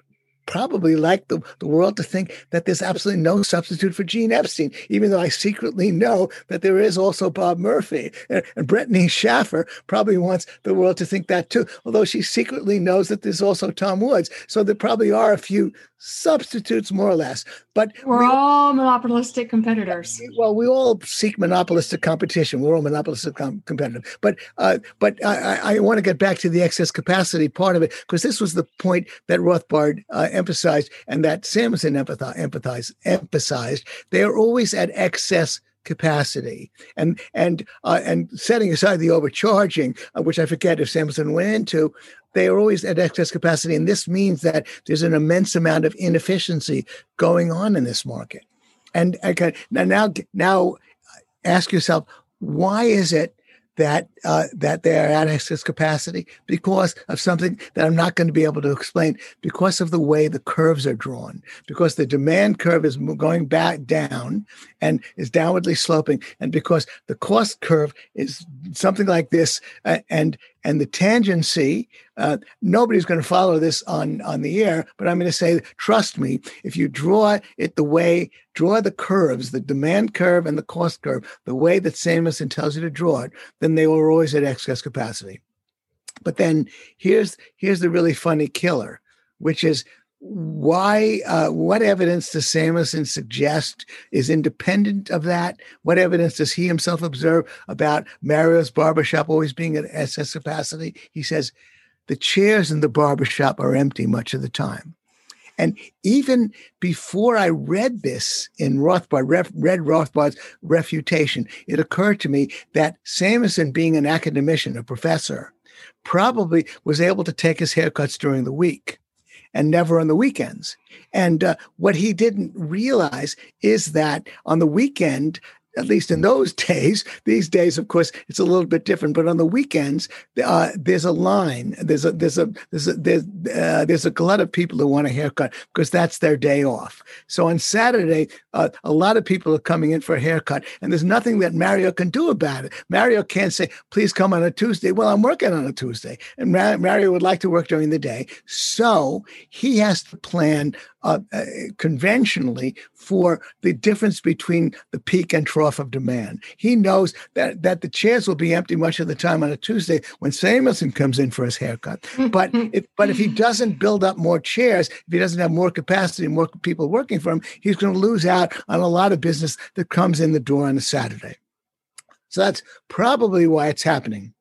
probably like the, the world to think that there's absolutely no substitute for Gene Epstein, even though I secretly know that there is also Bob Murphy. And, and Bretigne Shaffer probably wants the world to think that too, although she secretly knows that there's also Tom Woods. So there probably are a few substitutes, more or less. But we're we, all monopolistic competitors. Well, we all seek monopolistic competition. We're all monopolistic com- competitive. But uh, but I, I want to get back to the excess capacity part of it because this was the point that Rothbard uh, emphasized and that Samuelson empathized, emphasized. They are always at excess capacity and and uh, and setting aside the overcharging uh, which i forget if samuelson went into they are always at excess capacity and this means that there's an immense amount of inefficiency going on in this market and now now now ask yourself why is it that uh, that they are at excess capacity because of something that I'm not going to be able to explain. Because of the way the curves are drawn because the demand curve is going back down and is downwardly sloping and because the cost curve is something like this uh, and and the tangency uh, nobody's going to follow this on on the air but i'm going to say trust me if you draw it the way draw the curves the demand curve and the cost curve the way that samuelson tells you to draw it then they were always at excess capacity. But then here's here's the really funny killer which is why uh, what evidence does samuelson suggest is independent of that? What evidence does he himself observe about mario's barbershop always being at excess capacity? He says the chairs in the barbershop are empty much of the time. And even before I read this in Rothbard, read Rothbard's refutation, it occurred to me that Samuelson, being an academician, a professor, probably was able to take his haircuts during the week and never on the weekends. And uh, what he didn't realize is that on the weekend, at least in those [laughs] days. These days, of course, it's a little bit different. But on the weekends, uh, there's a line. There's a there's a there's a there's, uh, there's a glut of people who want a haircut because that's their day off. So on Saturday, uh, a lot of people are coming in for a haircut, and there's nothing that Mario can do about it. Mario can't say, "Please come on a Tuesday." Well, I'm working on a Tuesday, and Mario would like to work during the day, so he has to plan uh, uh, conventionally for the difference between the peak and trough of demand. He knows that that the chairs will be empty much of the time on a Tuesday when Samuelson comes in for his haircut. But [laughs] if, but if he doesn't build up more chairs, if he doesn't have more capacity, more people working for him, he's going to lose out on a lot of business that comes in the door on a Saturday. So that's probably why it's happening.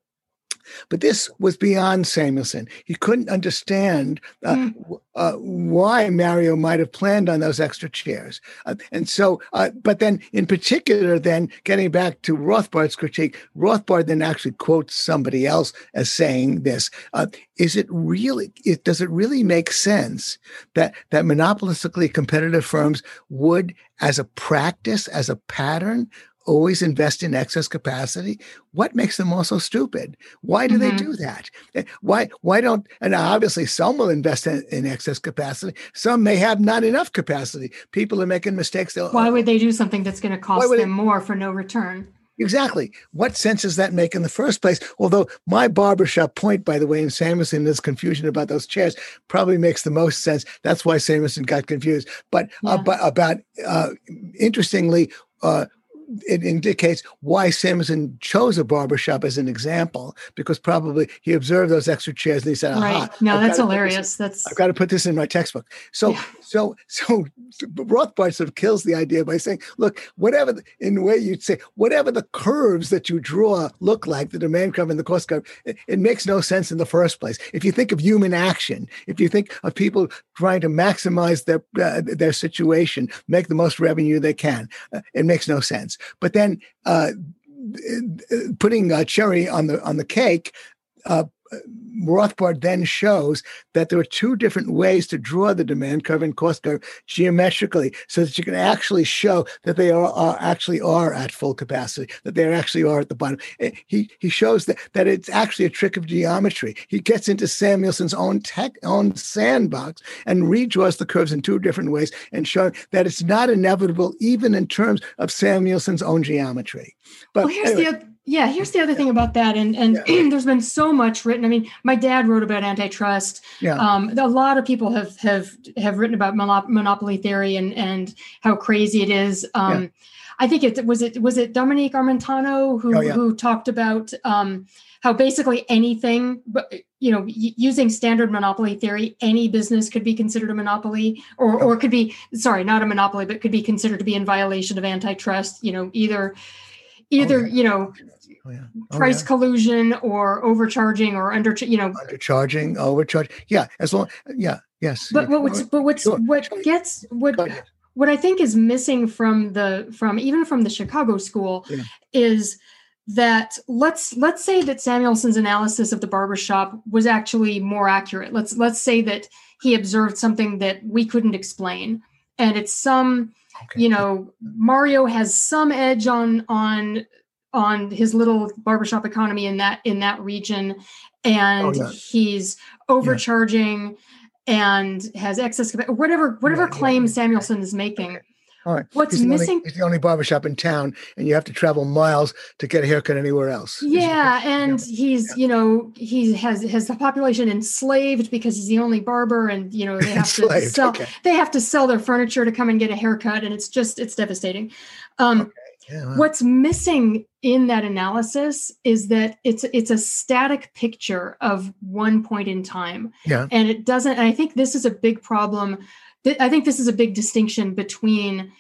But this was beyond Samuelson. He couldn't understand uh, mm. uh, why Mario might have planned on those extra chairs. Uh, and so, uh, but then in particular, then getting back to Rothbard's critique, Rothbard then actually quotes somebody else as saying this. Uh, is it really, it, does it really make sense that, that monopolistically competitive firms would, as a practice, as a pattern, always invest in excess capacity what makes them all so stupid why do mm-hmm. they do that eh, why why don't and obviously some will invest in, in, excess capacity some may have not enough capacity people are making mistakes They'll, why would they do something that's going to cost them they, more for no return Exactly. What sense does that make in the first place? Although my barbershop point, by the way, in Samuelson, this confusion about those chairs probably makes the most sense. That's why Samuelson got confused. But yeah. about, about uh, interestingly, uh, it indicates why Samuelson chose a barbershop as an example, because probably he observed those extra chairs and he said, right. No, I've that's hilarious. That's I've got to put this in my textbook. So yeah. so so Rothbard sort of kills the idea by saying, look, whatever the, in the way you'd say, whatever the curves that you draw look like, the demand curve and the cost curve, it, it makes no sense in the first place. If you think of human action, if you think of people trying to maximize their uh, their situation, make the most revenue they can, uh, it makes no sense. But then uh, putting a cherry on the on the cake, uh, Rothbard then shows that there are two different ways to draw the demand curve and cost curve geometrically so that you can actually show that they are, are actually are at full capacity, that they actually are at the bottom. Eh, he, he shows that, that it's actually a trick of geometry. He gets into Samuelson's own tech, own sandbox and redraws the curves in two different ways and showing that it's not inevitable even in terms of Samuelson's own geometry. But well, here's anyway, the Yeah, here's the other thing about that, and and yeah. [clears throat] there's been so much written. I mean, my dad wrote about antitrust. Yeah. Um, a lot of people have have have written about monopoly theory and and how crazy it is. Um, yeah. I think it was it was it Dominick Armentano who oh, yeah. who talked about um, how basically anything, but you know, using standard monopoly theory, any business could be considered a monopoly, or or could be sorry, not a monopoly, but could be considered to be in violation of antitrust. You know, either either oh, yeah. you know oh, yeah. oh, price yeah. collusion or overcharging or under you know undercharging overcharging yeah as long yeah yes but what what's but what's sure. what gets what what i think is missing from the from even from the chicago school is that let's let's say that samuelson's analysis of the barbershop was actually more accurate let's let's say that he observed something that we couldn't explain and it's some Okay. You know, Mario has some edge on on on his little barbershop economy in that in that region, and oh, yeah. he's overcharging yeah. and has excess whatever whatever yeah, claim Samuelson is making. Okay. All right. What's missing? Only, he's the only barbershop in town, and you have to travel miles to get a haircut anywhere else. Yeah, and yeah. he's yeah. you know he has has the population enslaved because he's the only barber, and you know they have to sell okay. they have to sell their furniture to come and get a haircut, and it's just it's devastating. Um, okay. Yeah, What's missing in that analysis is that it's it's a static picture of one point in time, yeah, and it doesn't. And I think this is a big problem I think this is a big distinction between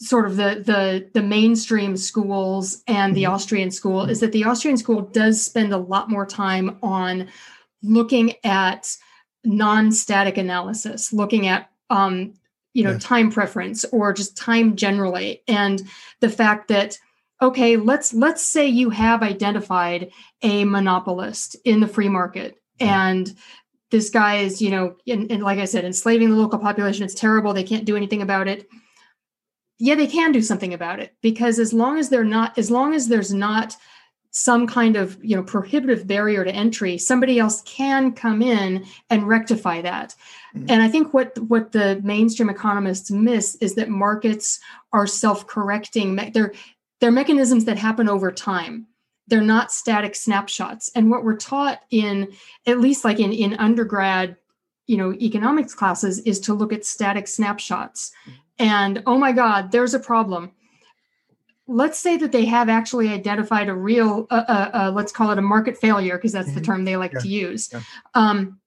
sort of the the the mainstream schools and the mm-hmm. Austrian school is that the Austrian school does spend a lot more time on looking at non-static analysis, looking at um, you know yeah. time preference or just time generally, and the fact that okay, let's let's say you have identified a monopolist in the free market and this guy is, you know, and, and like I said, enslaving the local population. It's terrible. They can't do anything about it. Yeah, they can do something about it because as long as they're not, as long as there's not some kind of you know prohibitive barrier to entry somebody else can come in and rectify that mm-hmm. and i think what what the mainstream economists miss is that markets are self-correcting they're they're mechanisms that happen over time they're not static snapshots and what we're taught in at least like in in undergrad you know economics classes is to look at static snapshots and oh my god there's a problem let's say that they have actually identified a real uh, uh, uh, let's call it a market failure because that's mm-hmm. the term they like yeah. to use yeah. um,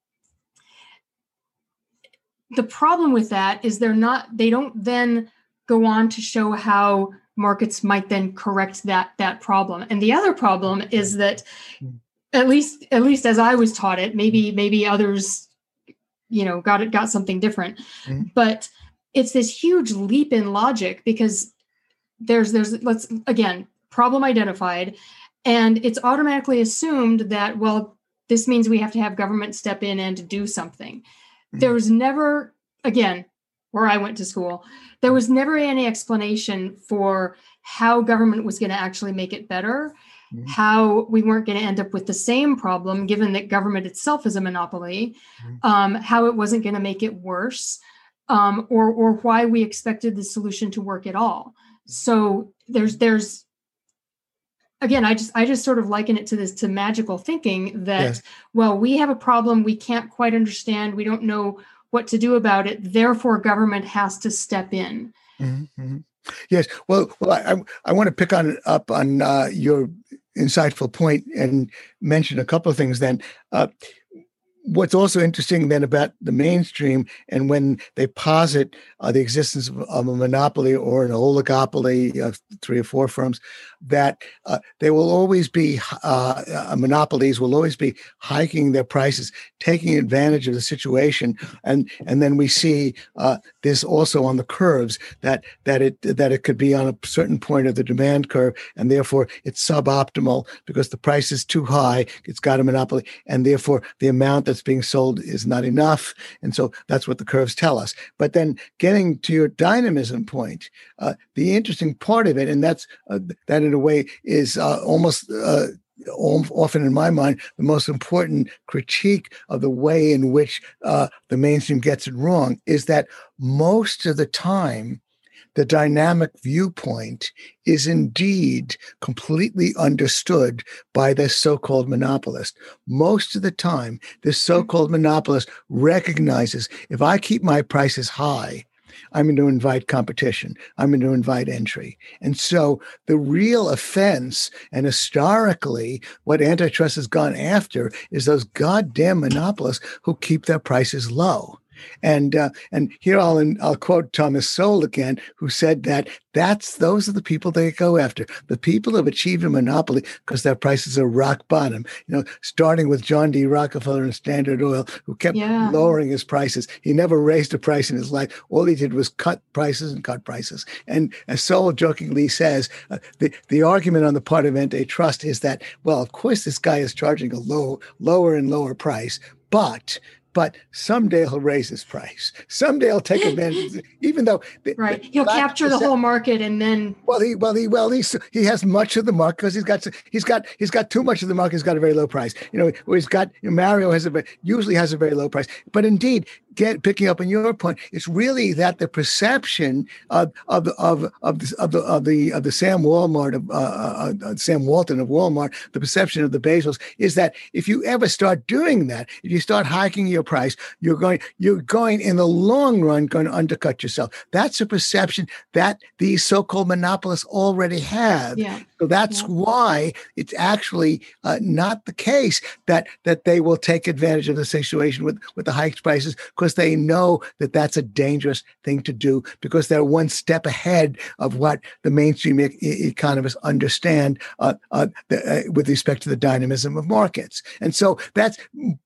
the problem with that is they're not they don't then go on to show how markets might then correct that that problem and the other problem is that hmm. at least at least as i was taught it maybe hmm. maybe others you know got it got something different mm-hmm. but it's this huge leap in logic because there's there's let's again problem identified and it's automatically assumed that well this means we have to have government step in and do something mm-hmm. there was never again where I went to school, there was never any explanation for how government was going to actually make it better, mm-hmm. how we weren't going to end up with the same problem, given that government itself is a monopoly, mm-hmm. um, how it wasn't going to make it worse, um, or or why we expected the solution to work at all. Mm-hmm. So there's there's again i just i just sort of liken it to this to magical thinking that yes. well we have a problem we can't quite understand we don't know what to do about it. Therefore, government has to step in. Mm-hmm. Yes. Well, well, I, I want to pick on up on uh, your insightful point and mention a couple of things. Then, uh, what's also interesting then about the mainstream and when they posit uh, the existence of, of, a monopoly or an oligopoly of three or four firms that uh, they will always be uh, uh, monopolies will always be hiking their prices taking advantage of the situation. And and then we see uh, this also on the curves that that it that it could be on a certain point of the demand curve and therefore it's suboptimal because the price is too high it's got a monopoly and therefore the amount that's being sold is not enough. And so that's what the curves tell us. But then getting to your dynamism point uh, the interesting part of it and that's uh, that in a way is uh, almost uh, often in my mind the most important critique of the way in which uh, the mainstream gets it wrong is that most of the time the dynamic viewpoint is indeed completely understood by this so-called monopolist. Most of the time, this mm-hmm. so-called monopolist recognizes if I keep my prices high, I'm going to invite competition. I'm going to invite entry. And so the real offense, and historically, what antitrust has gone after is those goddamn monopolists who keep their prices low. And uh, and here I'll I'll quote Thomas Sowell again, who said that that's those are the people they go after. The people who've achieved a monopoly because their prices are rock bottom. You know, starting with John D. Rockefeller and Standard Oil, who kept yeah. lowering his prices. He never raised a price in his life. All he did was cut prices and cut prices. And as Sowell jokingly says, uh, the the argument on the part of antitrust is that well, of course, this guy is charging a low, lower and lower price, but but someday he'll raise his price. Someday he'll take [laughs] advantage, even though right, he'll capture the whole market and then. Well, he well he well he he has much of the market because he's got he's got he's got too much of the market. He's got a very low price. You know, he's got you know, Mario has a usually has a very low price, but indeed get picking up on your point, it's really that the perception of of of of the of the of the, of the Sam Walmart of uh, uh, uh, Sam Walton of Walmart, the perception of the Bezos is that if you ever start doing that, if you start hiking your price, you're going you're going in the long run going to undercut yourself. That's a perception that these so-called monopolists already have. Yeah. So that's why it's actually uh, not the case that that they will take advantage of the situation with with the hiked prices because they know that that's a dangerous thing to do because they're one step ahead of what the mainstream e- economists understand uh, uh, the, uh, with respect to the dynamism of markets. And so that's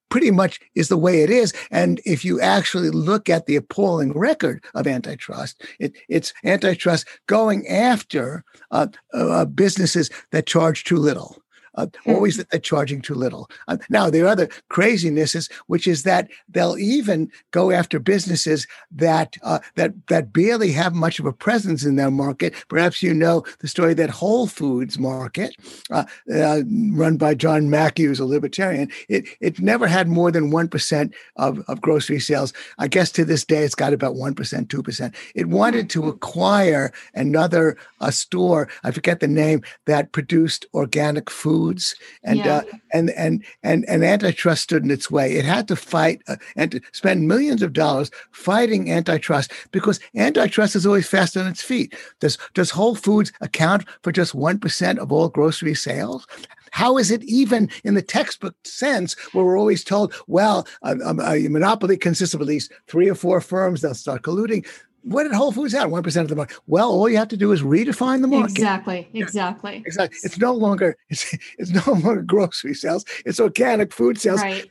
pretty much is the way it is. And if you actually look at the appalling record of antitrust, it, it's antitrust going after uh, uh, businesses that charge too little uh, always that they're charging too little. Uh, now, the other craziness is, which is that they'll even go after businesses that uh, that that barely have much of a presence in their market. Perhaps you know the story that Whole Foods Market, uh, uh, run by John Mackey, who's a libertarian, it it never had more than one percent of, of grocery sales. I guess to this day, it's got about one percent, two percent. It wanted to acquire another uh, store. I forget the name that produced organic food foods, and yeah. uh, and and and and antitrust stood in its way. It had to fight uh, and to spend millions of dollars fighting antitrust because antitrust is always fast on its feet. Does does Whole Foods account for just one percent of all grocery sales? How is it even in the textbook sense where we're always told, well, a, a, monopoly consists of at least three or four firms, they'll start colluding what did Whole Foods have? One percent of the market. Well, all you have to do is redefine the market. Exactly. Exactly. Exactly. It's no longer [laughs] it's it's no longer grocery sales. It's organic food sales. Right.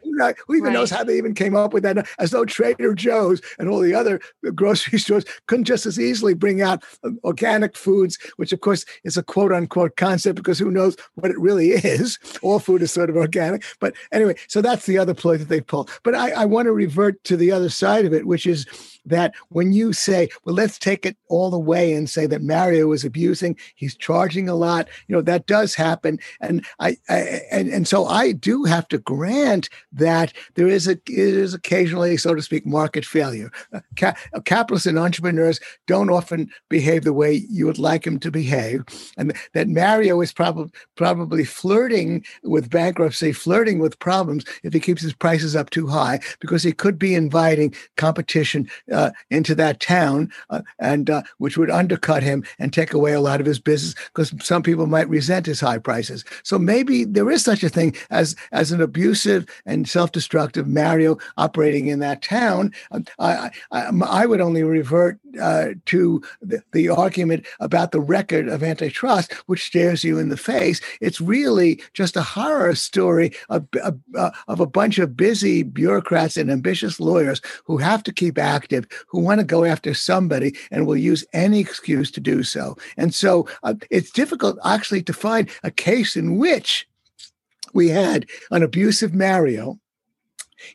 Who, even right. knows how they even came up with that? As though Trader Joe's and all the other grocery [laughs] stores couldn't just as easily bring out uh, organic foods, which of course is a quote unquote concept because who knows what it really [laughs] is. All food is sort of organic. But anyway, so that's the other ploy that they pull. But I, I want to revert to the other side of it, which is that when you say, well, let's take it all the way and say that Mario is abusing, he's charging a lot, you know, that does happen. And I, I and, and so I do have to grant that there is a is occasionally, so to speak, market failure. Uh, ca- capitalists and entrepreneurs don't often behave the way you would like them to behave. And that Mario is probably probably flirting with bankruptcy, flirting with problems if he keeps his prices up too high, because he could be inviting competition uh, into that town, uh, and uh, which would undercut him and take away a lot of his business because some people might resent his high prices. So maybe there is such a thing as as an abusive and self-destructive Mario operating in that town. Um, I I, I would only revert uh, to the, the argument about the record of antitrust, which stares you in the face. It's really just a horror story of, of, uh, of a bunch of busy bureaucrats and ambitious lawyers who have to keep active who want to go after somebody and will use any excuse to do so. And so uh, it's difficult actually to find a case in which we had an abusive Mario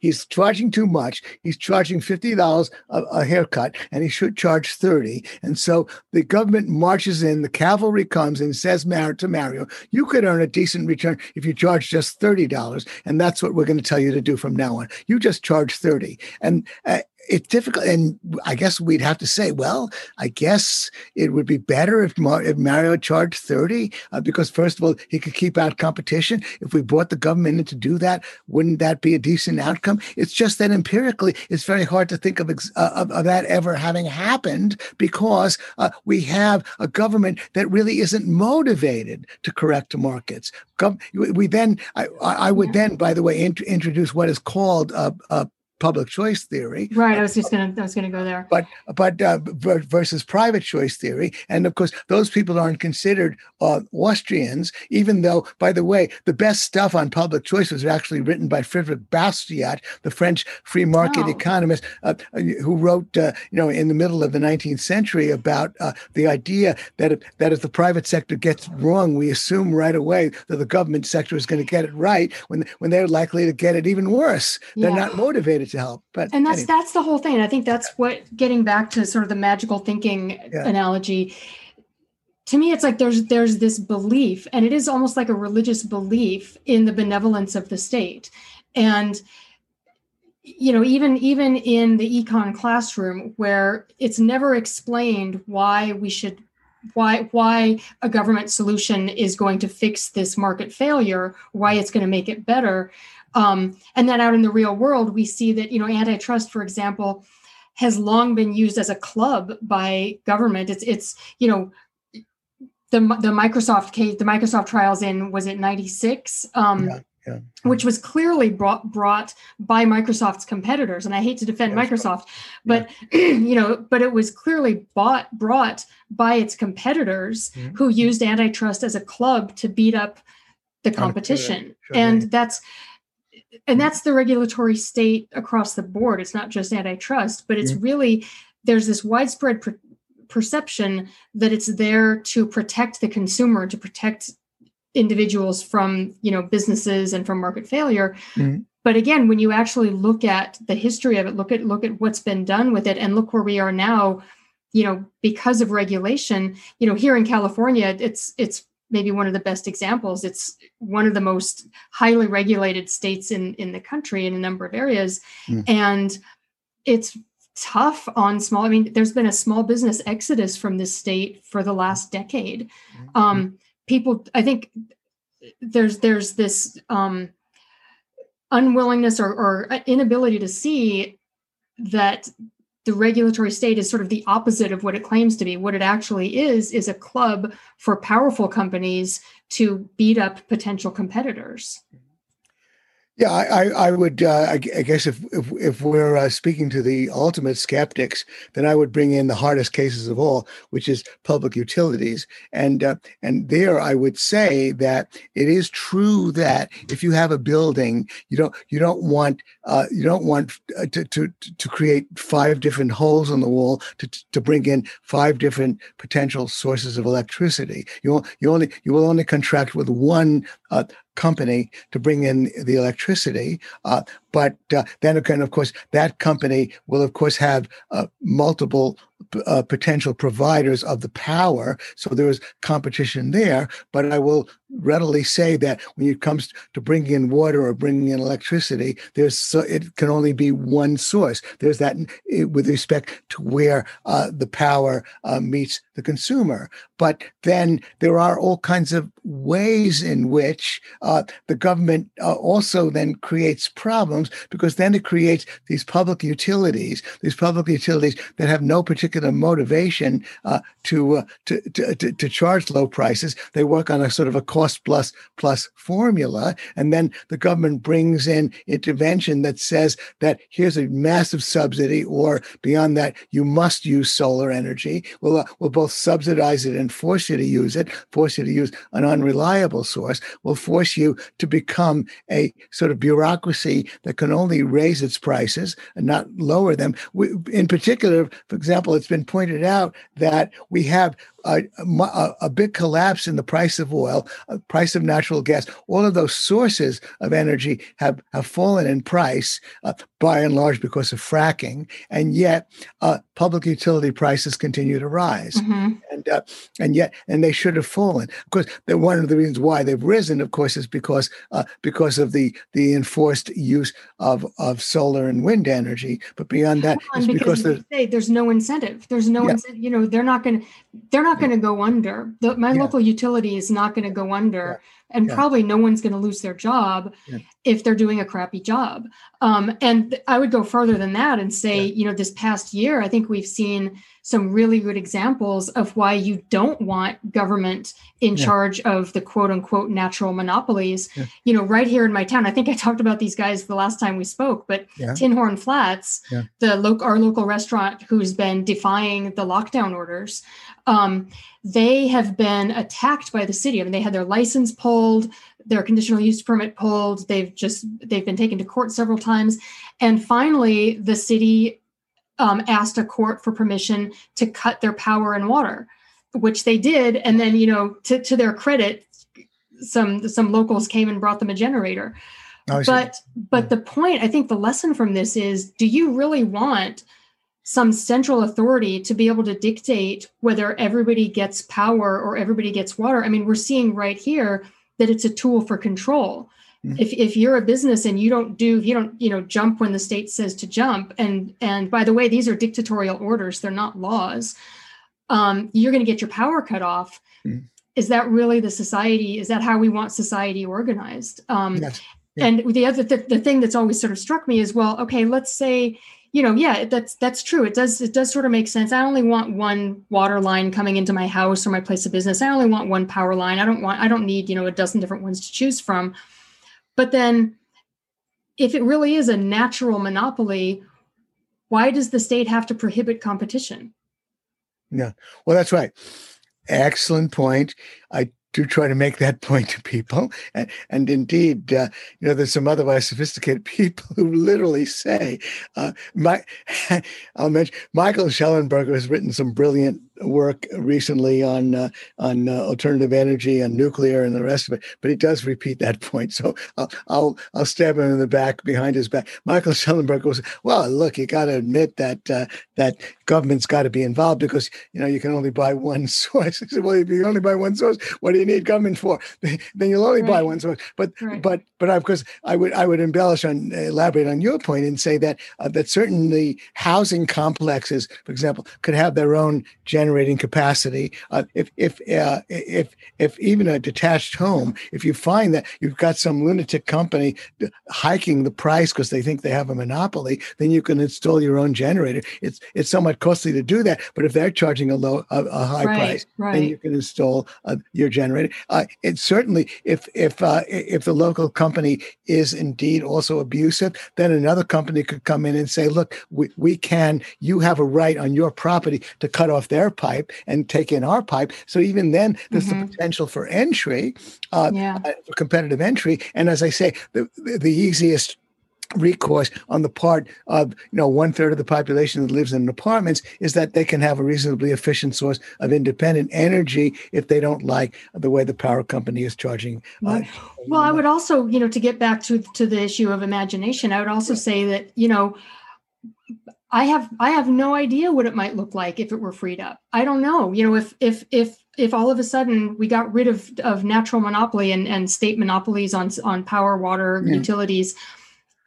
He's charging too much. He's charging $50 a, a, haircut and he should charge 30. And so the government marches in, the cavalry comes and says "Mario, to Mario, you could earn a decent return if you charge just $30. And that's what we're going to tell you to do from now on. You just charge 30. And uh, it's difficult. And I guess we'd have to say, well, I guess it would be better if, Mar- if Mario charged 30, uh, because first of all, he could keep out competition. If we brought the government in to do that, wouldn't that be a decent outcome? It's just that empirically, it's very hard to think of, ex- uh, of, of, that ever having happened because uh, we have a government that really isn't motivated to correct markets. Gov- we then, I, I would then, by the way, int- introduce what is called a, a public choice theory. Right. I was just gonna I was gonna go there. But but uh, versus private choice theory, and of course those people aren't considered uh, Austrians, even though by the way the best stuff on public choice was actually written by Frederick Bastiat, the French free market oh. economist uh, who wrote uh, you know in the middle of the 19th century about uh, the idea that if, that if the private sector gets wrong, we assume right away that the government sector is going to get it right when when they're likely to get it even worse. They're not motivated to help. But and that's anyway. that's the whole thing. I think that's what getting back to sort of the magical thinking yeah. analogy. To me, it's like there's there's this belief, and it is almost like a religious belief in the benevolence of the state, and you know even even in the econ classroom where it's never explained why we should why why a government solution is going to fix this market failure why it's going to make it better um, and then out in the real world, we see that, you know, antitrust, for example, has long been used as a club by government. It's, it's, you know, the, the Microsoft case, the Microsoft trials in, was it 96? Um, yeah. Yeah. which was clearly brought brought by Microsoft's competitors. And I hate to defend Microsoft, but yeah. [clears throat] you know, but it was clearly bought brought by its competitors mm-hmm. who used antitrust as a club to beat up the competition. Sure. And that's and that's the regulatory state across the board it's not just antitrust but it's mm-hmm. really there's this widespread per- perception that it's there to protect the consumer to protect individuals from you know businesses and from market failure mm-hmm. but again when you actually look at the history of it look at look at what's been done with it and look where we are now you know because of regulation you know here in california it's it's maybe one of the best examples. It's one of the most highly regulated states in in the country in a number of areas, mm. and it's tough on small. I mean, there's been a small business exodus from this state for the last decade. Mm-hmm. Um, people, I think, there's there's this um, unwillingness or, or inability to see that the regulatory state is sort of the opposite of what it claims to be. What it actually is, is a club for powerful companies to beat up potential competitors. Yeah, I, I would. Uh, I, guess if if, if we're uh, speaking to the ultimate skeptics, then I would bring in the hardest cases of all, which is public utilities, and uh, and there I would say that it is true that if you have a building, you don't you don't want uh, you don't want uh, to, to to create five different holes in the wall to to bring in five different potential sources of electricity. You you only you will only contract with one uh, company to bring in the electricity. Uh, but uh, then again, of course, that company will, of course, have uh, multiple uh, potential providers of the power. So there is competition there. But I will readily say that when it comes to bringing in water or bringing in electricity, there's so, it can only be one source. There's that with respect to where uh, the power uh, meets the consumer. But then there are all kinds of ways in which uh, the government uh, also then creates problems because then it creates these public utilities, these public utilities that have no particular motivation uh, to, uh, to, to, to, to charge low prices. They work on a sort of a cost plus plus formula. And then the government brings in intervention that says that here's a massive subsidy, or beyond that, you must use solar energy. We'll, uh, we'll both subsidize it and force you to use it, force you to use an unreliable source, will force you to become a sort of bureaucracy that can only raise its prices and not lower them. We, in particular, for example, it's been pointed out that we have a, a, a, big collapse in the price of oil, price of natural gas. All of those sources of energy have, have fallen in price uh, by and large because of fracking, and yet uh, public utility prices continue to rise. Mm-hmm. And uh, and yet and they should have fallen. Of course, one of the reasons why they've risen, of course, is because uh, because of the the enforced use of of solar and wind energy. But beyond that, because, because say there's no incentive. There's no yeah. incentive. You know, they're not going to they're not going to go under. The, my yeah. local utility is not going to go under. Yeah and yeah. probably no one's going to lose their job. If they're doing a crappy job. Um, and I would go further than that and say, yeah. you know, this past year, I think we've seen some really good examples of why you don't want government in charge of the quote unquote natural monopolies. You know, right here in my town, I think I talked about these guys the last time we spoke, but Tin Horn Flats, the local our local restaurant who's been defying the lockdown orders. Um, they have been attacked by the city. I mean, they had their license pulled, their conditional use permit pulled. They've just they've been taken to court several times, and finally, the city um, asked a court for permission to cut their power and water, which they did. And then, you know, to, to their credit, some some locals came and brought them a generator. Oh, but but the point, I think, the lesson from this is: Do you really want some central authority to be able to dictate whether everybody gets power or everybody gets water. I mean, we're seeing right here that it's a tool for control. Mm-hmm. If, if you're a business and you don't do you don't you know jump when the state says to jump and and by the way these are dictatorial orders they're not laws um, you're going to get your power cut off mm-hmm. is that really the society is that how we want society organized um, yes. yeah. and the other the, the thing that's always sort of struck me is well okay let's say you know yeah that's that's true. It does it does sort of make sense. I only want one water line coming into my house or my place of business. I only want one power line. I don't want i don't need you know a dozen different ones to choose from. But then if it really is a natural monopoly why does the state have to prohibit competition? Yeah. Well that's right. Excellent point. I do try to make that [laughs] point to people. And, and indeed, uh, you know, there's some otherwise sophisticated [laughs] people who literally say, uh, my, [laughs] I'll mention Michael Shellenberger has written some brilliant work recently on uh, on uh, alternative energy and nuclear and the rest of it, but he does repeat that [laughs] point. So I'll I'll, I'll stab him in the back behind his back. Michael Shellenberger goes, "Well, look, you got to admit that uh, that government's got to be involved because you know you can only buy one [laughs] source." I said, "Well, if you only buy one source, what do you need government for? [laughs] then you'll only right. buy one source." But right. but but of course, I would I would embellish on elaborate on your point and say that uh, that certainly housing complexes, for example, could have their own general generating capacity. Uh, if if uh, if if even a detached home, if you find that you've got some lunatic company hiking the price because they think they have a monopoly, then you can install your own generator. It's it's somewhat costly to do that, but if they're charging a low a, a high right, price, right. then you can install uh, your generator. Uh, it's certainly if if uh, if the local company is indeed also abusive, then another company could come in and say, look, we, we can. You have a right on your property to cut off their pipe and take in our pipe. So even then, there's mm-hmm. the potential for entry, uh, yeah. uh, for competitive entry. And as I say, the, the easiest recourse on the part of you know one third of the population that lives in apartments is that they can have a reasonably efficient source of independent energy if they don't like the way the power company is charging. Uh, well, I would also you know to get back to to the issue of imagination, I would also say that you know I have I have no idea what it might look like if it were freed up. I don't know. You know, if if if if all of a sudden we got rid of of natural monopoly and and state monopolies on on power, water, yeah. utilities,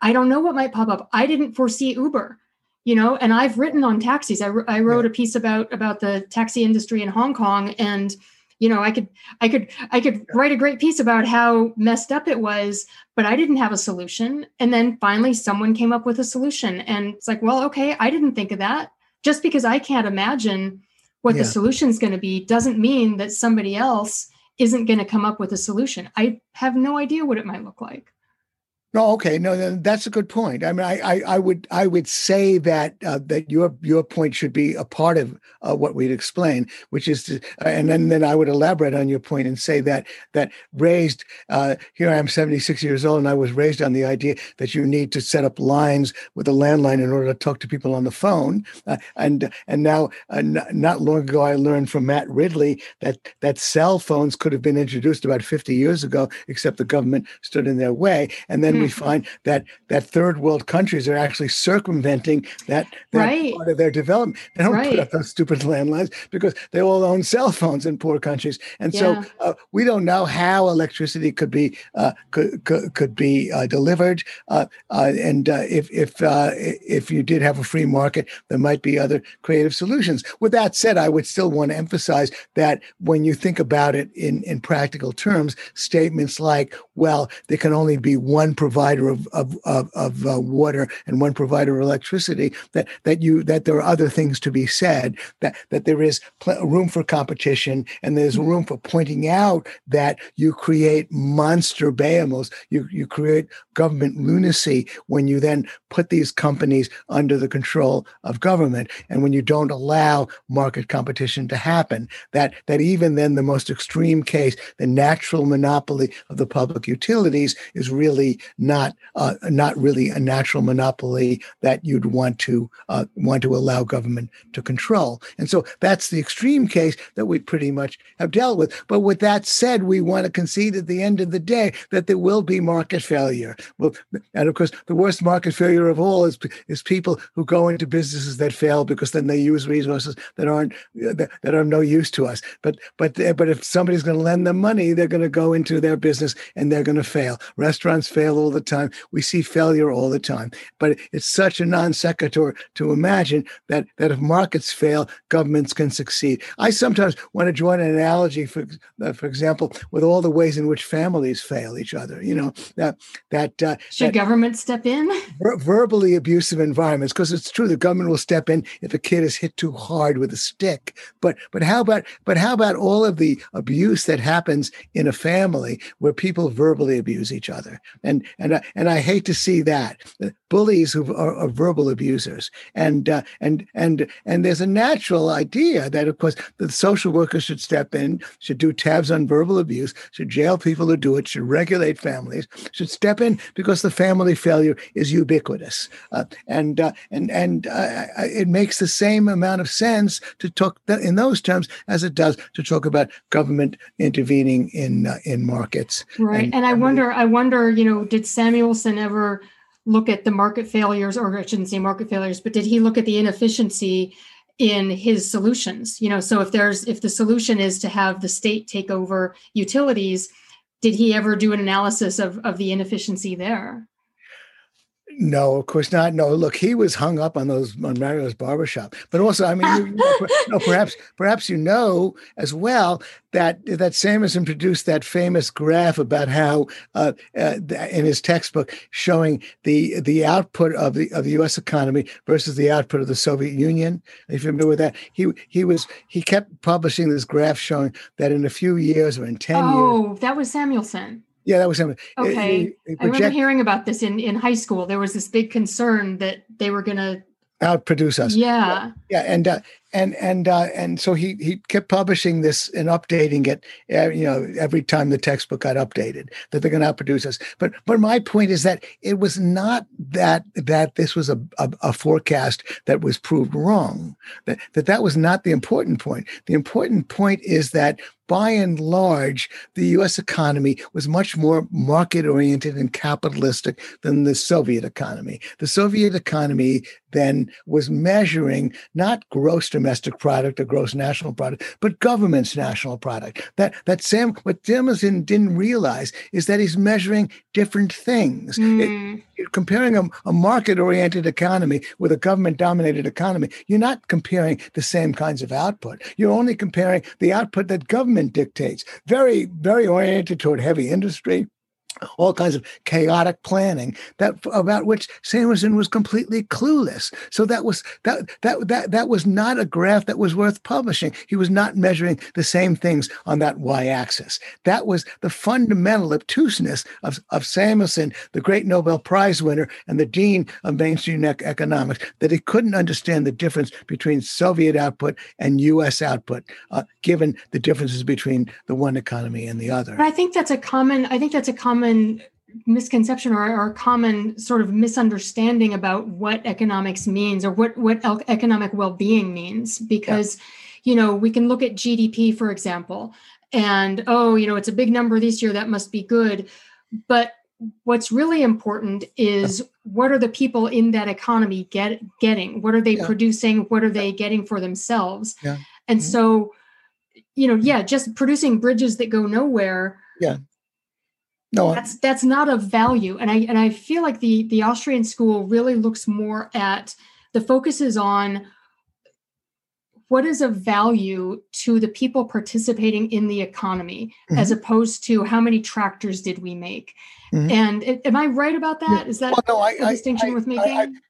I don't know what might pop up. I didn't foresee Uber, you know, and I've written on taxis. I, I wrote yeah. a piece about about the taxi industry in Hong Kong and you know i could i could i could write a great piece about how messed up it was but i didn't have a solution. And then finally someone came up with a solution. And it's like well okay i didn't think of that. Just because i can't imagine what yeah. the solution is going to be doesn't mean that somebody else isn't going to come up with a solution. I have no idea what it might look like no, okay, no, that's a good point. I mean, I, I, I would, I would say that uh, that your your point should be a part of uh, what we'd explain, which is, to, uh, and then then I would elaborate on your point and say that that raised. Uh, here I am, seventy six years old, and I was raised on the idea that you need to set up lines with a landline in order to talk to people on the phone, uh, and and now uh, n- not long ago I learned from Matt Ridley that that cell phones could have been introduced about fifty years ago, except the government stood in their way, and then. Mm we find that that third world countries are actually circumventing that, that right. part of their development. They don't right. put up those stupid landlines because they all own cell phones in poor countries, and yeah. so uh, we don't know how electricity could be uh, could, could, could be uh, delivered. Uh, uh, and uh, if if if you did have a free market, there might be other creative solutions. With that said, I would still want to emphasize that when you think about it in in practical terms, statements like, "Well, there can only be one provider of of of, of water and one provider of electricity," that that you that there are other things to be said. That that there is pl- room for competition and there's mm-hmm. room for pointing out that you create monster behemoths. You you create government lunacy when you then put these companies under the control of government and when you don't allow market competition to happen that that even then the most extreme case the natural monopoly of the public utilities is really not uh, not really a natural monopoly that you'd want to uh, want to allow government to control and so that's the extreme case that we pretty much have dealt with but with that said we want to concede at the end of the day that there will be market failure well, and of course, the worst market failure of all is is people who go into businesses that fail because then they use resources that aren't that, that are no use to us. But but but if somebody's going to lend them money, they're going to go into their business and they're going to fail. Restaurants fail all the time. We see failure all the time. But it's such a non sequitur to imagine that that if markets fail, governments can succeed. I sometimes want to draw an analogy, for uh, for example, with all the ways in which families fail each other. You know that that that uh, should that government step in? Ver- verbally abusive environments, because it's true the government will step in if a kid is hit too hard with a stick. But but how about but how about all of the abuse that happens in a family where people verbally abuse each other? And and I, and I hate to see that. Bullies who are, are verbal abusers, and uh, and and and there's a natural idea that of course the social workers should step in, should do tabs on verbal abuse, should jail people who do it, should regulate families, should step in because the family failure is ubiquitous, uh, and uh, and and uh, it makes the same amount of sense to talk in those terms as it does to talk about government intervening in uh, in markets. Right, and, and I wonder, I wonder, you know, did Samuelson ever look at the market failures, or I shouldn't say market failures, but did he look at the inefficiency? in his solutions you know so if there's if the solution is to have the state take over utilities did he ever do an analysis of, of the inefficiency there? No, of course not. No, look, he was hung up on those on Mario's barbershop. But also, I mean, you, you know, perhaps perhaps you know as well that that Samuelson produced that famous graph about how uh, uh, in his textbook showing the the output of the of the U.S. economy versus the output of the Soviet Union. Are you familiar with that? He he was he kept publishing this graph showing that in a few years or in ten oh, years. Oh, that was Samuelson. Yeah, that was him. Okay, project- I remember hearing about this in in high school. There was this big concern that they were going to outproduce us. Yeah, yeah, and uh, and and uh, and so he he kept publishing this and updating it. Uh, you know, every time the textbook got updated, that they're going to outproduce us. But but my point is that it was not that that this was a, a, a forecast that was proved wrong. That that that was not the important point. The important point is that by and large, the US economy was much more market oriented and capitalistic than the Soviet economy. The Soviet economy then was measuring not gross product or gross national product, but government's national product. That that Sam what Samuelson didn't realize is that he's measuring different things. Mm. It, comparing a, a market oriented economy with a government dominated economy, you're not comparing the same kinds of output. You're only comparing the output that government dictates. Very, very oriented toward heavy industry, all kinds of chaotic planning that about which Samuelson was completely clueless. So that was that that that that was not a graph that was worth publishing. He was not measuring the same things on that y-axis. That was the fundamental obtuseness of, of Samuelson, the great Nobel Prize winner and the dean of mainstream economics, that he couldn't understand the difference between Soviet output and U.S. output, uh, given the differences between the one economy and the other. But I think that's a common. I think that's a common common misconception or, or common sort of misunderstanding about what economics means or what what economic well-being means because yeah. you know we can look at gdp for example and oh you know it's a big number this year that must be good but what's really important is what are the people in that economy get getting what are they yeah. producing what are they getting for themselves yeah. and mm-hmm. so you know yeah just producing bridges that go nowhere yeah no that's that's not of value and i and i feel like the the austrian school really looks more at the focus is on what is of value to the people participating in the economy mm-hmm. as opposed to how many tractors did we make mm-hmm. and am i right about that? Is that well, no, I, a distinction I, worth making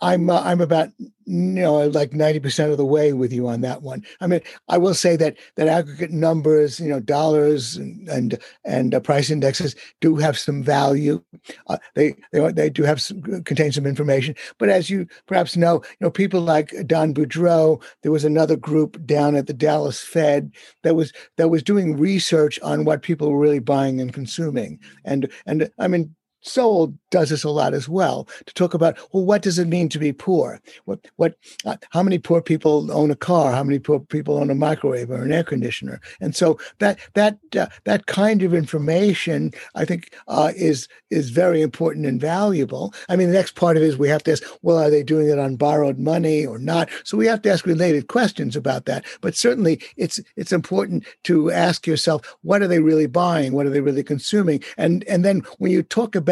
I'm uh, I'm about you know like ninety percent of the way with you on that one. I mean, I will say that that aggregate numbers, you know, dollars and and, and uh, price indexes do have some value. Uh, they they they do have some contain some information. But as you perhaps know, you know, people like Don Boudreaux, there was another group down at the Dallas Fed that was that was doing research on what people were really buying and consuming. And and I mean, Sowell does this a lot as well to talk about well what does it mean to be poor? What what uh, how many poor people own a car? How many poor people own a microwave or an air conditioner? And so that that uh, that kind of information i think uh, is is very important and valuable. I mean the next part of it is we have to ask well are they doing it on borrowed money or not? So we have to ask related questions about that. But certainly it's it's important to ask yourself what are they really buying? What are they really consuming? And and then when you talk about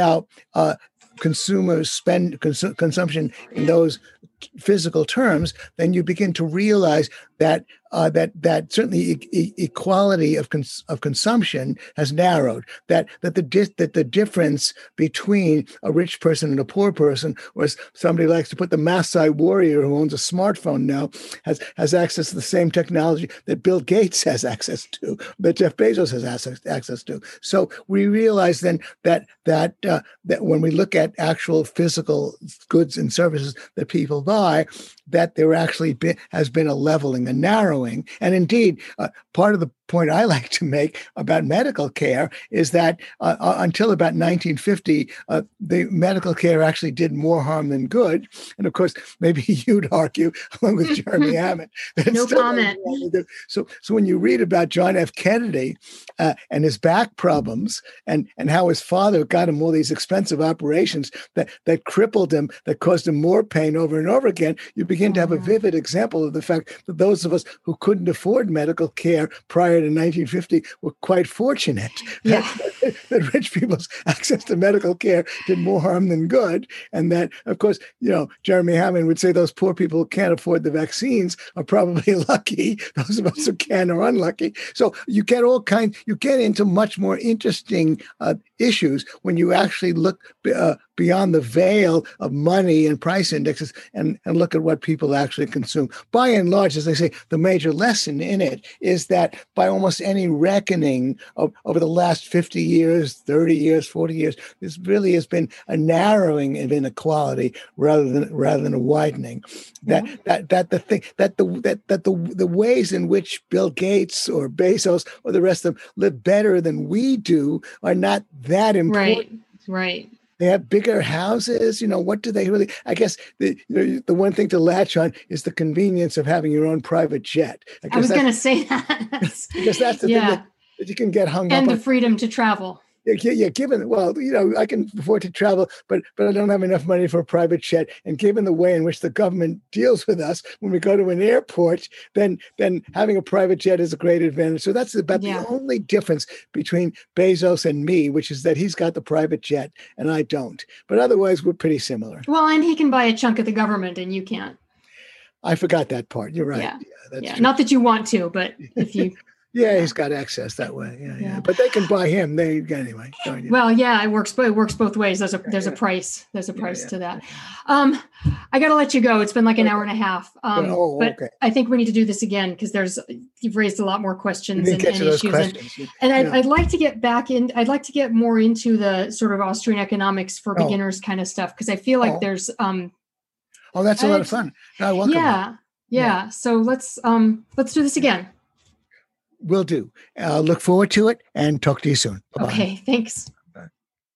uh, consumers spend cons- consumption in those physical terms, then you begin to realize that uh, that that certainly e- equality of cons- of consumption has narrowed. That that the di- that the difference between a rich person and a poor person, or as somebody likes to put the Maasai warrior who owns a smartphone now has has access to the same technology that Bill Gates [laughs] has access to, that Jeff Bezos has access, access to. So we realize then that that uh, that when we look at actual physical goods and services that people buy, that there actually has been a leveling, a narrowing. And indeed, uh, part of the point I like to make about medical care is that uh, uh until about 1950, uh, the medical care actually did more harm than good. And of course, maybe [laughs] you'd argue, along with Jeremy [laughs] Hammond, that no comment. So, so when you read about John F. Kennedy uh, and his back problems, and and how his father got him all these expensive operations that that crippled him, that caused him more pain over and over again, you begin to have a mm-hmm. vivid example of the fact that those of us who couldn't afford medical care prior in 1950 were quite fortunate [laughs] yeah. that, [laughs] that rich people's [laughs] access to medical care did more harm than good. And that, of course, you know, Jeremy Hammond would say those poor people who can't afford the vaccines are probably lucky. Those of us who can are unlucky. So you get all kinds, you get into much more interesting uh, issues when you actually look uh, beyond the veil of money and price indexes and, and look at what people actually consume. By and large, as I say, the major lesson in it is that by almost any reckoning of, over the last 50 years, 30 years, 40 years, this really has been a narrowing of inequality rather than rather than a widening. That mm-hmm. that that the thing that the that that the the ways in which Bill Gates or Bezos or the rest of them live better than we do are not that important. Right. Right they have bigger houses. You know, what do they really? I guess the you know, the one thing to latch on is the convenience of having your own private jet. I, I was going to say [laughs] that because that's the yeah. thing that, that, you can get hung and up and the on. freedom to travel yeah, yeah, given well, you know, I can afford to travel, but but I don't have enough money for a private jet. And given the way in which the government deals with us when we go to an airport, then then having a private jet is a great advantage. So that's about yeah. the only difference between Bezos and me, which is that he's got the private jet and I don't. But otherwise, we're pretty similar. Well, and he can buy a chunk of the government, and you can't. I forgot that part. You're right. Yeah, yeah, yeah. Not that you want to, but if you [laughs] yeah, he's got access that way. Yeah, yeah. yeah. But they can buy him. They anyway. Well, yeah, it works. But it works both ways. There's a there's a price. There's a price to that. Um, I got to let you go. It's been like an hour and a half. Um, oh, but okay. I think we need to do this again because there's you've raised a lot more questions and, and issues. And, and I'd, I'd, like to get back in. I'd like to get more into the sort of Austrian economics for oh. beginners kind of stuff because I feel like oh. there's. um Oh, that's a lot of fun. No, yeah, yeah, yeah. So let's um let's do this again. Will do. Uh, look forward to it and talk to you soon. Bye-bye. Okay, thanks.